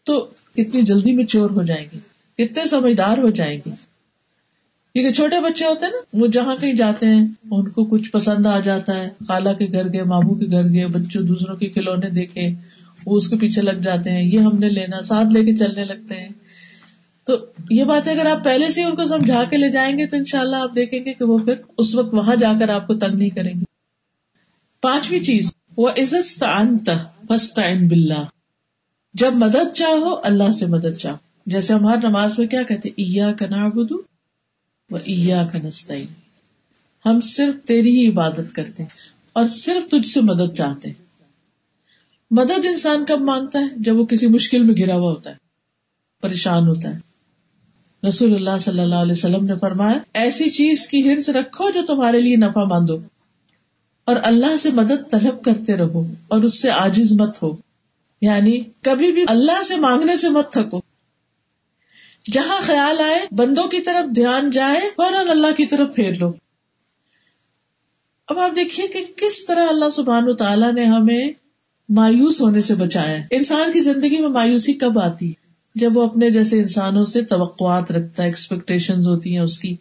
تو کتنی جلدی میں چور ہو جائیں گے کتنے سمجھدار ہو جائیں گے کیونکہ چھوٹے بچے ہوتے ہیں نا، وہ جہاں کہیں جاتے ہیں، ان کو کچھ پسند آ جاتا ہے۔ خالہ کے گھر گئے مامو کے گھر گئے، بچوں دوسروں کے کھلونے دیکھے، وہ اس کے پیچھے لگ جاتے ہیں، یہ ہم نے لینا، ساتھ لے کے چلنے لگتے ہیں۔ تو یہ بات ہے اگر آپ پہلے سے ان کو سمجھا کے لے جائیں گے تو ان شاء اللہ آپ دیکھیں گے کہ وہ پھر اس وقت وہاں جا کر آپ کو تنگ نہیں کریں گے۔ پانچویں چیز، وہ عزت بلّہ جب مدد چاہو، اللہ سے مدد چاہو۔ جیسے ہماری نماز میں کیا کہتے ایا کا نابدو وہ ایا کا نسطین ہم صرف تیری ہی عبادت کرتے ہیں اور صرف تجھ سے مدد چاہتے ہیں۔ مدد انسان کب مانگتا ہے؟ جب وہ کسی مشکل میں گرا ہوا ہوتا ہے، پریشان ہوتا ہے۔ رسول اللہ صلی اللہ علیہ وسلم نے فرمایا، ایسی چیز کی ہرس رکھو جو تمہارے لیے نفع مند ہو، اور اللہ سے مدد طلب کرتے رہو اور اس سے آجز مت ہو۔ یعنی کبھی بھی اللہ سے مانگنے سے مت تھکو۔ جہاں خیال آئے، بندوں کی طرف دھیان جائے، فوراً اللہ کی طرف پھیر لو۔ اب آپ دیکھیے کہ کس طرح اللہ سبحان و تعالیٰ نے ہمیں مایوس ہونے سے بچایا۔ انسان کی زندگی میں مایوسی کب آتی؟ ہے جب وہ اپنے جیسے انسانوں سے توقعات رکھتا ہے ایکسپیکٹیشن ہوتی ہیں اس کی،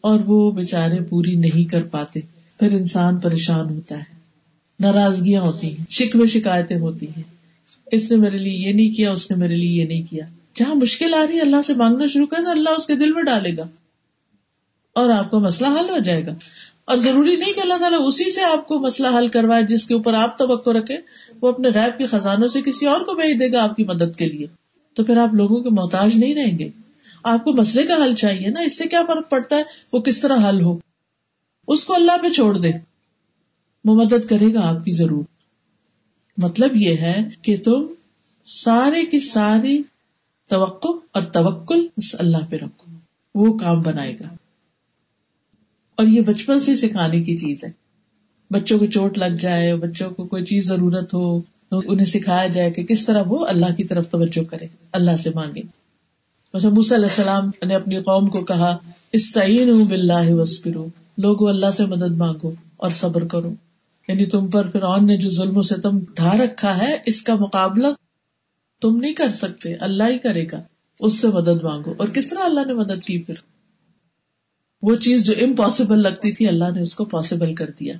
اور وہ بےچارے پوری نہیں کر پاتے۔ پھر انسان پریشان ہوتا ہے۔ ناراضگیاں ہوتی ہیں، شکوے شکایتیں ہوتی ہیں۔ اس نے میرے لیے یہ نہیں کیا، اس نے میرے لیے یہ نہیں کیا۔ جہاں مشکل آ رہی ہے، اللہ سے مانگنا شروع کریں تو اللہ اس کے دل میں ڈالے گا۔ اور آپ کا مسئلہ حل ہو جائے گا۔ اور ضروری نہیں کہ اللہ تعالیٰ اسی سے آپ کو مسئلہ حل کروائے، جس کے اوپر آپ توقع رکھے وہ اپنے غیب کے خزانوں سے کسی اور کو بھیج دے گا آپ کی مدد کے لیے۔ تو پھر آپ لوگوں کے محتاج نہیں رہیں گے؟ آپ کو مسئلے کا حل چاہیے نا، اس سے کیا فرق پڑتا ہے؟ وہ کس طرح حل ہو؟ اس کو اللہ پہ چھوڑ دے وہ مدد کرے گا آپ کی ضرور۔ مطلب یہ ہے کہ تم سارے کی ساری توقع اور توکل اس اللہ پہ رکھو۔ وہ کام بنائے گا۔ اور یہ بچپن سے سکھانے کی چیز ہے۔ بچوں کو چوٹ لگ جائے، بچوں کو کوئی چیز ضرورت ہو تو انہیں سکھایا جائے کہ کس طرح وہ اللہ کی طرف توجہ کرے، اللہ سے مانگے۔ علیہ السلام نے اپنی قوم کو کہا استعین بلّہ وسپرو لوگو اللہ سے مدد مانگو اور صبر کرو۔ یعنی تم پر فرعون نے جو ظلم و ستم ڈھا رکھا ہے، اس کا مقابلہ تم نہیں کر سکتے، اللہ ہی کرے گا، اس سے مدد مانگو۔ اور کس طرح اللہ نے مدد کی پھر؟ وہ چیز جو امپاسبل لگتی تھی، اللہ نے اس کو پاسبل کر دیا۔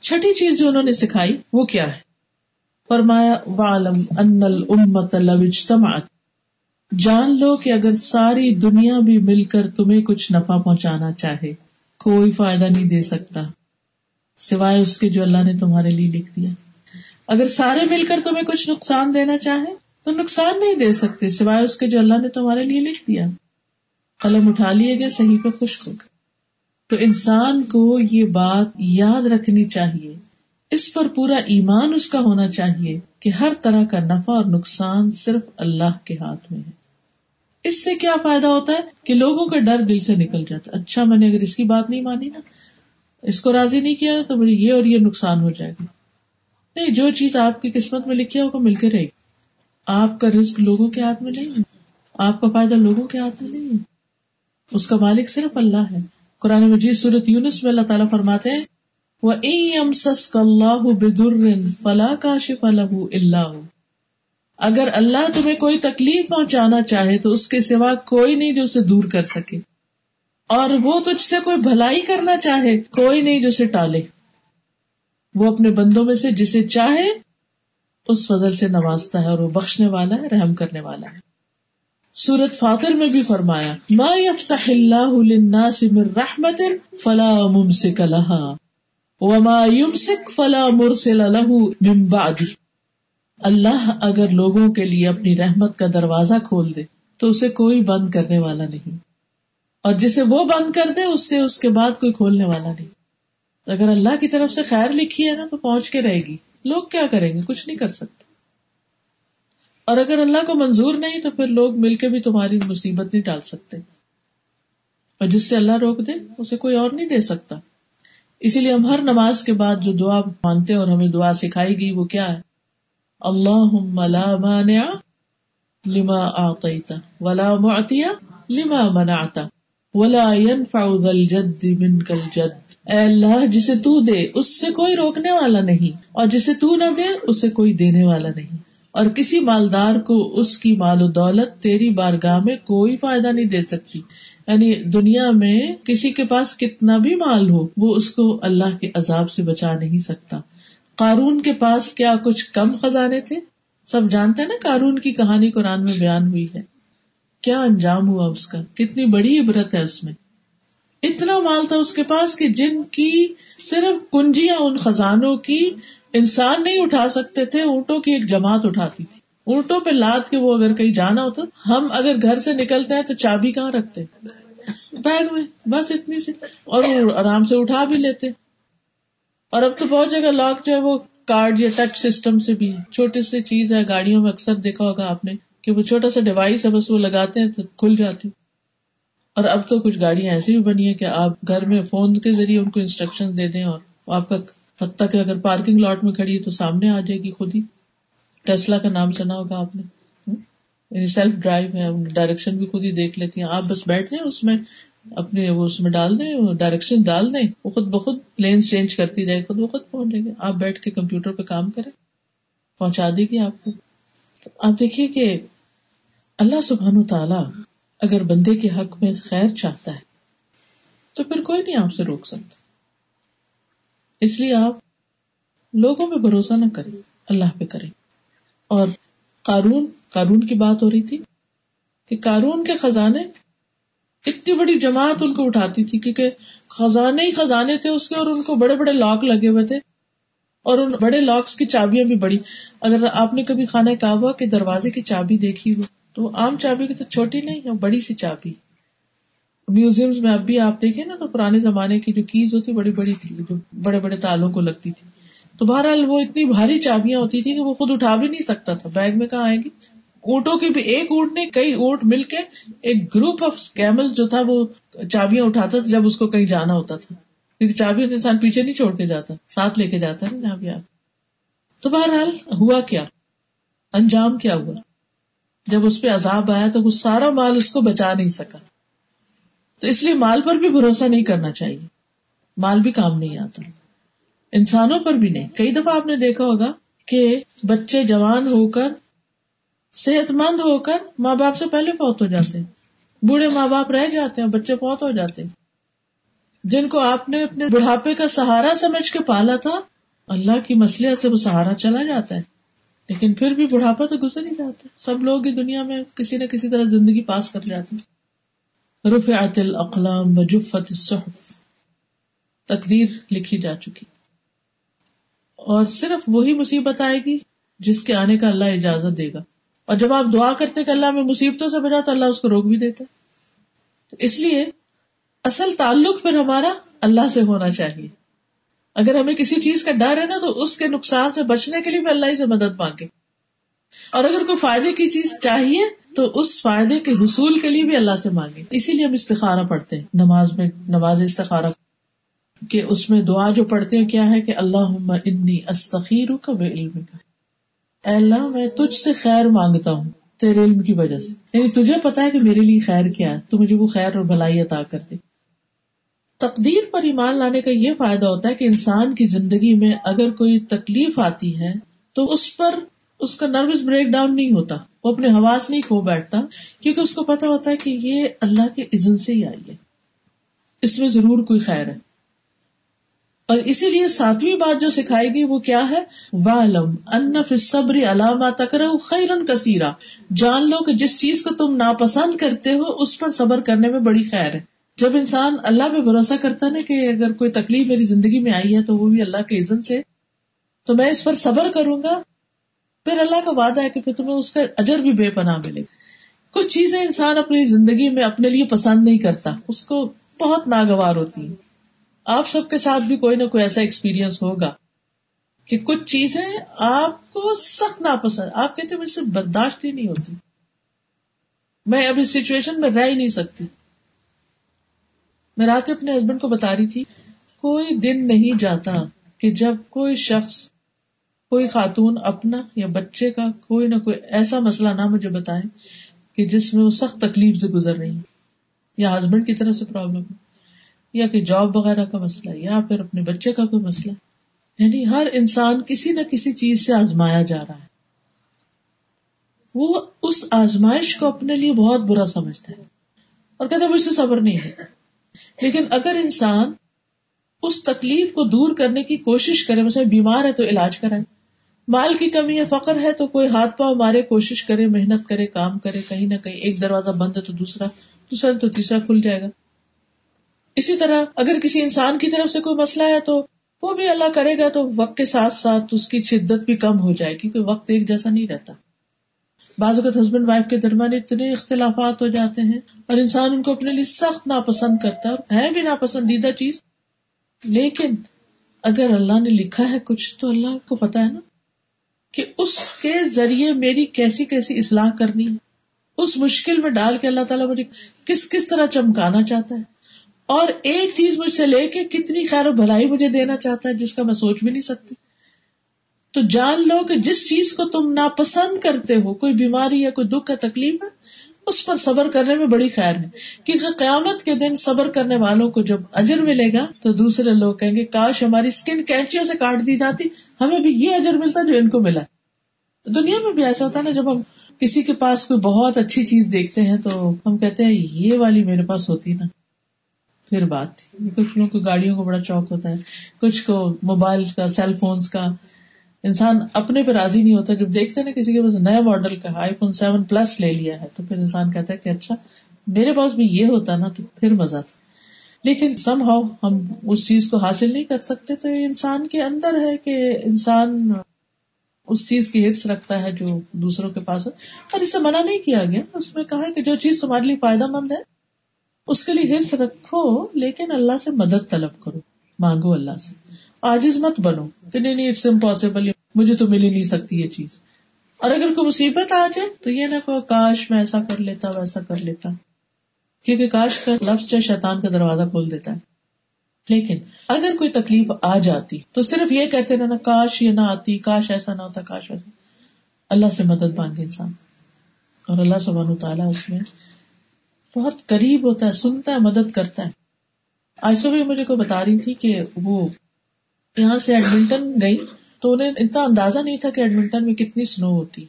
چھٹی چیز جو انہوں نے سکھائی، وہ کیا ہے؟ فرمایا والم ان الامت لو اجتمعت. جان لو کہ اگر ساری دنیا بھی مل کر تمہیں کچھ نفع پہنچانا چاہے، کوئی فائدہ نہیں دے سکتا، سوائے اس کے جو اللہ نے تمہارے لیے لکھ دیا۔ اگر سارے مل کر تمہیں کچھ نقصان دینا چاہے، تو نقصان نہیں دے سکتے، سوائے اس کے جو اللہ نے تمہارے لیے لکھ دیا۔ قلم اٹھا لیے گئے، صحیح پہ خوش ہو گئے۔ تو انسان کو یہ بات یاد رکھنی چاہیے اس پر پورا ایمان اس کا ہونا چاہیے کہ ہر طرح کا نفع اور نقصان صرف اللہ کے ہاتھ میں ہے۔ اس سے کیا فائدہ ہوتا ہے کہ لوگوں کا ڈر دل سے نکل جاتا ہے۔ اچھا میں نے اگر اس کی بات نہیں مانی نا، اس کو راضی نہیں کیا تو مجھے یہ اور یہ نقصان ہو جائے گا۔ نہیں، جو چیز آپ کی قسمت میں لکھی ہے، وہ مل کے رہے گی۔ آپ کا رسک لوگوں کے ہاتھ میں نہیں ہے۔ آپ کا فائدہ لوگوں کے ہاتھ میں نہیں ہے۔ اس کا مالک صرف اللہ ہے۔ قرآن مجید صورت یونس میں اللہ تعالیٰ فرماتے ہیں فلا کا شف اللہ اگر اللہ تمہیں کوئی تکلیف پہنچانا چاہے تو اس کے سوا کوئی نہیں جو اسے دور کر سکے۔ اور وہ تجھ سے کوئی بھلائی کرنا چاہے، کوئی نہیں جو اسے ٹالے۔ وہ اپنے بندوں میں سے جسے چاہے، اس فضل سے نوازتا ہے اور وہ بخشنے والا ہے، رحم کرنے والا ہے۔ سورت فاتر میں بھی فرمایا، ما یفتح اللہ للناس من رحمت فلا ممسک لها۔ وما يمسك فلا مرسل له من بعد۔ اللہ اگر لوگوں کے لیے اپنی رحمت کا دروازہ کھول دے، تو اسے کوئی بند کرنے والا نہیں۔ اور جسے وہ بند کر دے، اس سے اس کے بعد کوئی کھولنے والا نہیں۔ اگر اللہ کی طرف سے خیر لکھی ہے نا، تو پہنچ کے رہے گی۔ لوگ کیا کریں گے؟ کچھ نہیں کر سکتے۔ اور اگر اللہ کو منظور نہیں، تو پھر لوگ مل کے بھی تمہاری مصیبت نہیں ڈال سکتے۔ اور جس سے اللہ روک دے، اسے کوئی اور نہیں دے سکتا۔ اسی لیے ہم ہر نماز کے بعد جو دعا مانتے اور ہمیں دعا سکھائی گئی، وہ کیا ہے؟ اللہ لا مانع لما آتیتا ولا معطی لما منعتا ولا ينفع ذا الجد منك الجد۔ اے اللہ، جسے تو دے، اس سے کوئی روکنے والا نہیں۔ اور جسے تو نہ دے، اسے کوئی دینے والا نہیں۔ اور کسی مالدار کو اس کی مال و دولت تیری بارگاہ میں کوئی فائدہ نہیں دے سکتی۔ یعنی دنیا میں کسی کے پاس کتنا بھی مال ہو، وہ اس کو اللہ کے عذاب سے بچا نہیں سکتا۔ قارون کے پاس کیا کچھ کم خزانے تھے؟ سب جانتے ہیں نا کارون کی کہانی قرآن میں بیان ہوئی ہے۔ کیا انجام ہوا اس کا؟ کتنی بڑی عبرت ہے اس میں۔ اتنا مال تھا اس کے پاس کہ جن کی صرف کنجیاں ان خزانوں کی انسان نہیں اٹھا سکتے تھے، اونٹوں کی ایک جماعت اٹھاتی تھی۔ اونٹوں پہ لاد کے وہ اگر کہیں جانا ہوتا، ہم اگر گھر سے نکلتے ہیں تو چابی کہاں رکھتے؟ بیگ میں، بس اتنی سی۔ اور وہ آرام سے اٹھا بھی لیتے۔ اور اب تو بہت جگہ لاک جو ہے، وہ کارڈ یا ٹچ سسٹم سے بھی۔ چھوٹی سی چیز ہے، گاڑیوں میں اکثر دیکھا ہوگا آپ نے کہ وہ چھوٹا سا ڈیوائس ہے، بس وہ لگاتے ہیں تو کھل جاتی۔ اور اب تو کچھ گاڑیاں ایسی بھی بنی ہے کہ آپ گھر میں فون کے ذریعے ان کو انسٹرکشن دے دیں اور آپ کا حتیٰ کہ اگر پارکنگ لاٹ میں کھڑی ہے تو سامنے آ جائے گی خود ہی۔ ٹیسلا کا نام سنا ہوگا آپ نے۔ یعنی سیلف ڈرائیو ہے ڈائریکشن بھی خود ہی دیکھ لیتی ہیں۔ آپ بس بیٹھ جائیں، اس میں اپنے وہ اس میں ڈال دیں ڈائریکشن ڈال دیں۔ وہ خود بخود لین چینج کرتی جائے خود بخود پہنچ جائے گی آپ بیٹھ کے کمپیوٹر پہ کام کریں۔ پہنچا دے گی آپ کو۔ آپ دیکھیے کہ اللہ سبحان و تعالی اگر بندے کے حق میں خیر چاہتا ہے، تو پھر کوئی نہیں آپ سے روک سکتا۔ اس لیے آپ لوگوں پہ بھروسہ نہ کریں، اللہ پہ کریں۔ اور قارون قارون کی بات ہو رہی تھی کہ قارون کے خزانے اتنی بڑی جماعت ان کو اٹھاتی تھی کیونکہ خزانے ہی خزانے تھے اس کے اور ان کو بڑے بڑے لاک لگے ہوئے تھے اور ان بڑے لاکس کی چابیاں بھی بڑی۔ اگر آپ نے کبھی خانہ کعبہ کے دروازے کی چابی دیکھی ہو تو عام چابی کی تو چھوٹی نہیں بڑی سی چابی۔ میوزیم میں اب بھی آپ دیکھیں نا تو پرانے زمانے کی جو کیز ہوتی بڑی بڑی تھی، جو بڑے بڑے تالوں کو لگتی تھی۔ تو بہرحال وہ اتنی بھاری چابیاں ہوتی تھی کہ وہ خود اٹھا بھی نہیں سکتا تھا۔ بیگ میں کہاں آئے گی؟ اونٹوں کی بھی ایک اونٹ نے کئی اونٹ مل کے ایک گروپ آف کیمل جو تھا وہ چابیاں اٹھاتا تھا جب اس کو کہیں جانا ہوتا تھا۔ کیونکہ چابی انسان پیچھے نہیں چھوڑ کے جاتا، ساتھ لے کے جاتا ہے نا جہاں بھی آپ۔ تو بہرحال ہوا کیا؟ انجام کیا ہوا؟ جب اس پہ عذاب آیا تو وہ سارا مال اس کو بچا نہیں سکا۔ تو اس لیے مال پر بھی بھروسہ نہیں کرنا چاہیے۔ مال بھی کام نہیں آتا۔ انسانوں پر بھی نہیں۔ کئی دفعہ آپ نے دیکھا ہوگا کہ بچے جوان ہو کر، صحت مند ہو کر ماں باپ سے پہلے فوت ہو جاتے ہیں۔ بوڑھے ماں باپ رہ جاتے ہیں، بچے فوت ہو جاتے ہیں۔ جن کو آپ نے اپنے بڑھاپے کا سہارا سمجھ کے پالا تھا، اللہ کی مسئلے سے وہ سہارا چلا جاتا ہے۔ لیکن پھر بھی بڑھاپا تو گزر ہی جاتا ہے۔ سب لوگ دنیا میں کسی نہ کسی طرح زندگی پاس کر جاتے ہیں۔ رفعت الاقلام وجفت الصحف۔ تقدیر لکھی جا چکی۔ اور صرف وہی مصیبت آئے گی جس کے آنے کا اللہ اجازت دے گا۔ اور جب آپ دعا کرتے کہ اللہ میں مصیبتوں سے بجا تو اللہ اس کو روک بھی دیتا تو اس لیے اصل تعلق پھر ہمارا اللہ سے ہونا چاہیے۔ اگر ہمیں کسی چیز کا ڈر ہے نا تو اس کے نقصان سے بچنے کے لیے بھی اللہ سے مدد مانگے۔ اور اگر کوئی فائدے کی چیز چاہیے تو اس فائدے کے حصول کے لیے بھی اللہ سے مانگے۔ اسی لیے ہم استخارہ پڑھتے ہیں۔ نماز میں نماز استخارہ۔ کہ اس میں دعا جو پڑھتے ہیں کیا ہے کہ اللہ انی استخیر کا بے علم کا اللہ، میں تجھ سے خیر مانگتا ہوں تیرے علم کی وجہ سے۔ یعنی تجھے پتا ہے کہ میرے لیے خیر کیا ہے، تو مجھے وہ خیر اور بھلائی عطا کر دے۔ تقدیر پر ایمان لانے کا یہ فائدہ ہوتا ہے کہ انسان کی زندگی میں اگر کوئی تکلیف آتی ہے، تو اس پر اس کا نروس بریک ڈاؤن نہیں ہوتا۔ وہ اپنے حواس نہیں کھو بیٹھتا، کیونکہ اس کو پتا ہوتا ہے کہ یہ اللہ کے عزن سے ہی آئی ہے۔ اس میں ضرور کوئی خیر ہے۔ اور اسی لیے ساتویں بات جو سکھائے گی وہ کیا ہے؟ والم ان فصبری علامہ تکر خیرن کثیرا جان لو کہ جس چیز کو تم ناپسند کرتے ہو، اس پر صبر کرنے میں بڑی خیر ہے۔ جب انسان اللہ پہ بھروسہ کرتا نا کہ اگر کوئی تکلیف میری زندگی میں آئی ہے تو وہ بھی اللہ کے عزن سے، تو میں اس پر صبر کروں گا۔ پھر اللہ کا وعدہ ہے کہ پھر تمہیں اس کا اجر بھی بے پناہ ملے کچھ چیزیں انسان اپنی زندگی میں اپنے لیے پسند نہیں کرتا، اس کو بہت ناگوار ہوتی ہیں۔ آپ سب کے ساتھ بھی کوئی نہ کوئی ایسا ایکسپیرئنس ہوگا کہ کچھ چیزیں آپ کو سخت ناپسند آپ کہتے مجھ سے برداشت ہی نہیں ہوتی۔ میں اب اس سچویشن میں رہ ہی نہیں سکتی۔ میں رات اپنے ہسبینڈ کو بتا رہی تھی، کوئی دن نہیں جاتا کہ جب کوئی شخص، کوئی خاتون اپنا یا بچے کا کوئی نہ کوئی ایسا مسئلہ نہ مجھے بتائے کہ جس میں وہ سخت تکلیف سے گزر رہی ہے یا ہسبینڈ کی طرف سے پرابلم ہے۔ یا کہ جاب وغیرہ کا مسئلہ یا پھر اپنے بچے کا کوئی مسئلہ یعنی ہر انسان کسی نہ کسی چیز سے آزمایا جا رہا ہے۔ وہ اس آزمائش کو اپنے لیے بہت برا سمجھتا ہے۔ اور کہتے مجھ سے صبر نہیں ہے۔ لیکن اگر انسان اس تکلیف کو دور کرنے کی کوشش کرے، مثلا بیمار ہے تو علاج کرائے۔ مال کی کمی ہے فقر ہے تو کوئی ہاتھ پاؤں مارے، کوشش کرے، محنت کرے، کام کرے، کہیں نہ کہیں ایک دروازہ بند ہے تو دوسرا دوسرا تو تیسرا کھل جائے گا۔ اسی طرح اگر کسی انسان کی طرف سے کوئی مسئلہ ہے تو وہ بھی اللہ کرے گا تو وقت کے ساتھ ساتھ اس کی شدت بھی کم ہو جائے کیونکہ وقت ایک جیسا نہیں رہتا۔ بعض اوقات ہسبینڈ وائف کے درمیان اتنے اختلافات ہو جاتے ہیں اور انسان ان کو اپنے لیے سخت ناپسند کرتا ہے ہے بھی ناپسندیدہ چیز۔ لیکن اگر اللہ نے لکھا ہے کچھ تو اللہ کو پتا ہے نا کہ اس کے ذریعے میری کیسی کیسی اصلاح کرنی ہے۔ اس مشکل میں ڈال کے اللہ تعالیٰ مجھے کس کس طرح چمکانا چاہتا ہے۔ اور ایک چیز مجھ سے لے کے کتنی خیر و بھلائی مجھے دینا چاہتا ہے جس کا میں سوچ بھی نہیں سکتی۔ تو جان لو کہ جس چیز کو تم ناپسند کرتے ہو، کوئی بیماری یا کوئی دکھ یا تکلیف ہے، اس پر صبر کرنے میں بڑی خیر ہے۔ کیونکہ قیامت کے دن صبر کرنے والوں کو جب اجر ملے گا، تو دوسرے لوگ کہیں گے، کاش ہماری اسکن کینچیوں سے کاٹ دی جاتی، ہمیں بھی یہ اجر ملتا جو ان کو ملا۔ دنیا میں بھی ایسا ہوتا ہے نا، جب ہم کسی کے پاس کوئی بہت اچھی چیز دیکھتے ہیں تو ہم کہتے ہیں، یہ والی میرے پاس ہوتی نا۔ پھر بات تھی۔ کچھ لوگوں کو گاڑیوں کو بڑا شوق ہوتا ہے، کچھ کو موبائل کا سیل فونس کا۔ انسان اپنے پہ راضی نہیں ہوتا۔ جب دیکھتے نا کسی کے پاس نیا ماڈل کا آئی فون سیون پلس لے لیا ہے، تو پھر انسان کہتا ہے کہ اچھا میرے پاس بھی یہ ہوتا نا، تو پھر مزہ تھا۔ لیکن سم ہاؤ ہم اس چیز کو حاصل نہیں کر سکتے، تو یہ انسان کے اندر ہے کہ انسان اس چیز کی ہرس رکھتا ہے جو دوسروں کے پاس ہو۔ اور اسے منع نہیں کیا گیا، اس میں کہا کہ جو چیز تمہارے لیے فائدہ مند ہے اس کے لیے ہرس رکھو، لیکن اللہ سے مدد طلب کرو، مانگو اللہ سے۔ آجز مت بنو کہ نہیں نہیں اٹس امپاسبل مجھے تو مل ہی نہیں سکتی یہ چیز۔ اور اگر کوئی مصیبت آ جائے تو یہ نہ کہو، کاش میں ایسا کر لیتا ویسا کر لیتا۔ کیونکہ کاش کا لفظ جو شیطان کا دروازہ کھول دیتا ہے۔ لیکن اگر کوئی تکلیف آ جاتی تو صرف یہ کہتے رہنا، کاش یہ نہ آتی، کاش ایسا نہ ہوتا، کاش ویسا اللہ سے مدد مانگے انسان۔ اور اللہ سبحانہ تعالیٰ اس میں بہت قریب ہوتا ہے، سنتا ہے، مدد کرتا ہے۔ آج صبح مجھے کوئی بتا رہی تھی کہ وہ یہاں سے ایڈمنٹن گئی، تو انہیں اتنا اندازہ نہیں تھا کہ ایڈمنٹن میں کتنی سنو ہوتی۔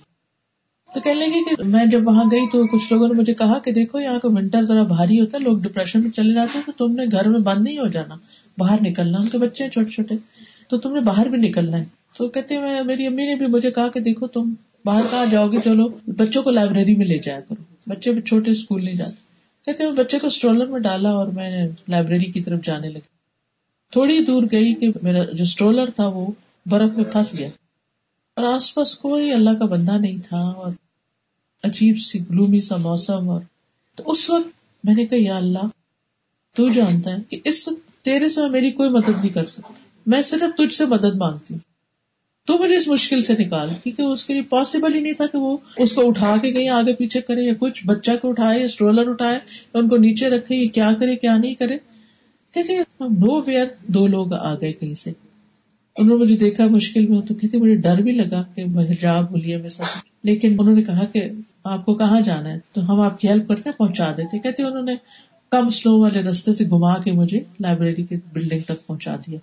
تو کہنے لگے کہ میں جب وہاں گئی تو کچھ لوگوں نے مجھے کہا کہ دیکھو، یہاں کا ونٹر ذرا بھاری ہوتا ہے، لوگ ڈپریشن میں چلے جاتے ہیں، تو تم نے گھر میں بند نہیں ہو جانا، باہر نکلنا، ان کے بچے ہیں چھوٹے چھوٹے، تو تم نے باہر بھی نکلنا ہے۔ تو کہتے ہیں میری امی نے بھی مجھے کہا کہ دیکھو تم باہر کہاں جاؤ گے، چلو بچوں کو لائبریری میں لے جایا کرو، بچے بھی چھوٹے اسکول نہیں جاتے۔ کہتے ہیں بچے کو اسٹرولر میں ڈالا اور میں لائبریری کی طرف جانے لگی تھوڑی دور گئی کہ میرا جو اسٹرولر تھا وہ برف میں پھنس گیا۔ اور آس پاس کوئی اللہ کا بندہ نہیں تھا اور عجیب سی گلومی سا موسم اور تو اس وقت میں نے کہا، یا اللہ، تو جانتا ہے کہ اس وقت تیرے سے میری کوئی مدد نہیں کر سکتا۔ میں صرف تجھ سے مدد مانگتی ہوں۔ تو مجھے اس مشکل سے نکال، کیونکہ اس کے لیے پاسبل ہی نہیں تھا کہ وہ اس کو اٹھا کے کہیں آگے پیچھے کرے یا کچھ بچہ کو اٹھائے یا اسٹرولر اٹھائے، یا ان کو نیچے رکھے یا کیا کرے، کیا نہیں کرے۔ کہتے نو ویئر دو لوگ آ گئے کہیں سے۔ انہوں نے مجھے دیکھا مشکل میں، تو کہتے مجھے ڈر بھی لگا کہ حجاب بولیے میں سب لیکن انہوں نے کہا کہ آپ کو کہاں جانا ہے؟ تو ہم آپ کی ہیلپ کرتے پہنچا دیتے کہتے انہوں نے کم سلو والے رستے سے گھما کے مجھے لائبریری کی بلڈنگ تک پہنچا دیا۔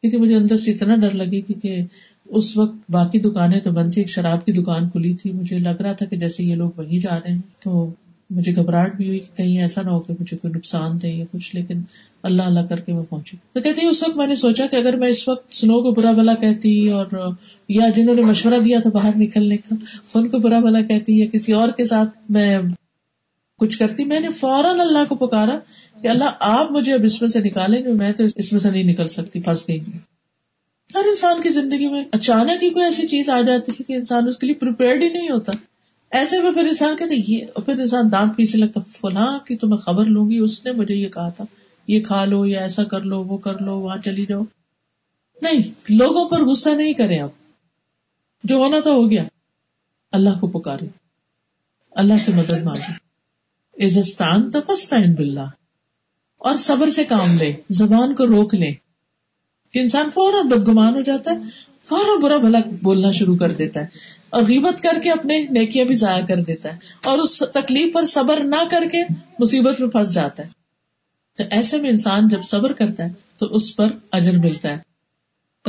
کیونکہ مجھے اندر سے اتنا ڈر لگی کیونکہ اس وقت باقی دکانیں تو بند تھی ایک شراب کی دکان کھلی تھی۔ مجھے لگ رہا تھا کہ جیسے یہ لوگ وہیں جا رہے ہیں، تو مجھے گھبراہٹ بھی ہوئی کہ کہیں ایسا نہ ہو کہ مجھے کوئی نقصان دے یا کچھ، لیکن اللہ اللہ کر کے میں پہنچی۔ تو کہتی اس وقت میں نے سوچا کہ اگر میں اس وقت سنو کو برا بلا کہتی اور یا جنہوں نے مشورہ دیا تھا باہر نکلنے کا، ان کو برا بلا کہتی یا کسی اور کے ساتھ میں کچھ کرتی۔ میں نے فوراً اللہ کو پکارا کہ اللہ، آپ مجھے اب اس میں سے نکالیں گے، میں تو اس میں سے نہیں نکل سکتی، پھنس گئی۔ ہر انسان کی زندگی میں اچانک ہی کوئی ایسی چیز آ جاتی ہے کہ انسان اس کے لیے ہی نہیں ہوتا۔ ایسے میں پھر انسان کہتے یہ پھر انسان دانت پیسے لگتا فلاں کی تو میں خبر لوں گی، اس نے مجھے یہ کہا تھا، یہ کھا لو یا ایسا کر لو، وہ کر لو، وہاں چلی جاؤ۔ نہیں، لوگوں پر غصہ نہیں کرے اب جو ہونا تھا ہو گیا۔ اللہ کو پکارے۔ اللہ سے مدد مانگے۔ عزستان تفستان باللہ۔ اور صبر سے کام لے، زبان کو روک لے۔ کہ انسان فوراً بدگمان ہو جاتا ہے، فوراً برا بھلا بولنا شروع کر دیتا ہے اور غیبت کر کے اپنے نیکیاں بھی ضائع کر دیتا ہے اور اس تکلیف پر صبر نہ کر کے مصیبت میں پھنس جاتا ہے۔ تو ایسے میں انسان جب صبر کرتا ہے تو اس پر اجر ملتا ہے۔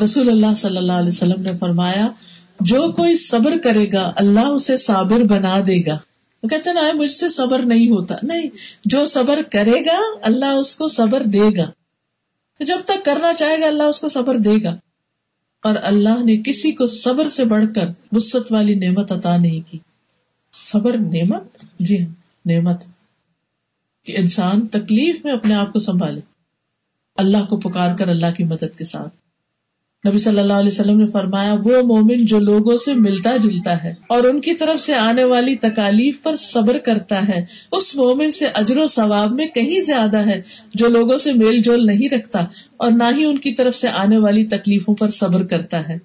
رسول اللہ صلی اللہ علیہ وسلم نے فرمایا، جو کوئی صبر کرے گا، اللہ اسے صابر بنا دے گا۔ وہ کہتے نا مجھ سے صبر نہیں ہوتا۔ نہیں، جو صبر کرے گا، اللہ اس کو صبر دے گا۔ جب تک کرنا چاہے گا اللہ اس کو صبر دے گا۔ اور اللہ نے کسی کو صبر سے بڑھ کر وسط والی نعمت عطا نہیں کی۔ صبر نعمت؟ جی ہاں نعمت۔ کہ انسان تکلیف میں اپنے آپ کو سنبھالے۔ اللہ کو پکار کر اللہ کی مدد کے ساتھ۔ نبی صلی اللہ علیہ وسلم نے فرمایا، وہ مومن جو لوگوں سے ملتا جلتا ہے اور ان کی طرف سے آنے والی تکالیف پر صبر کرتا ہے، اس مومن سے اجر و ثواب میں کہیں زیادہ ہے جو لوگوں سے میل جول نہیں رکھتا اور نہ ہی ان کی طرف سے آنے والی تکلیفوں پر صبر کرتا ہے۔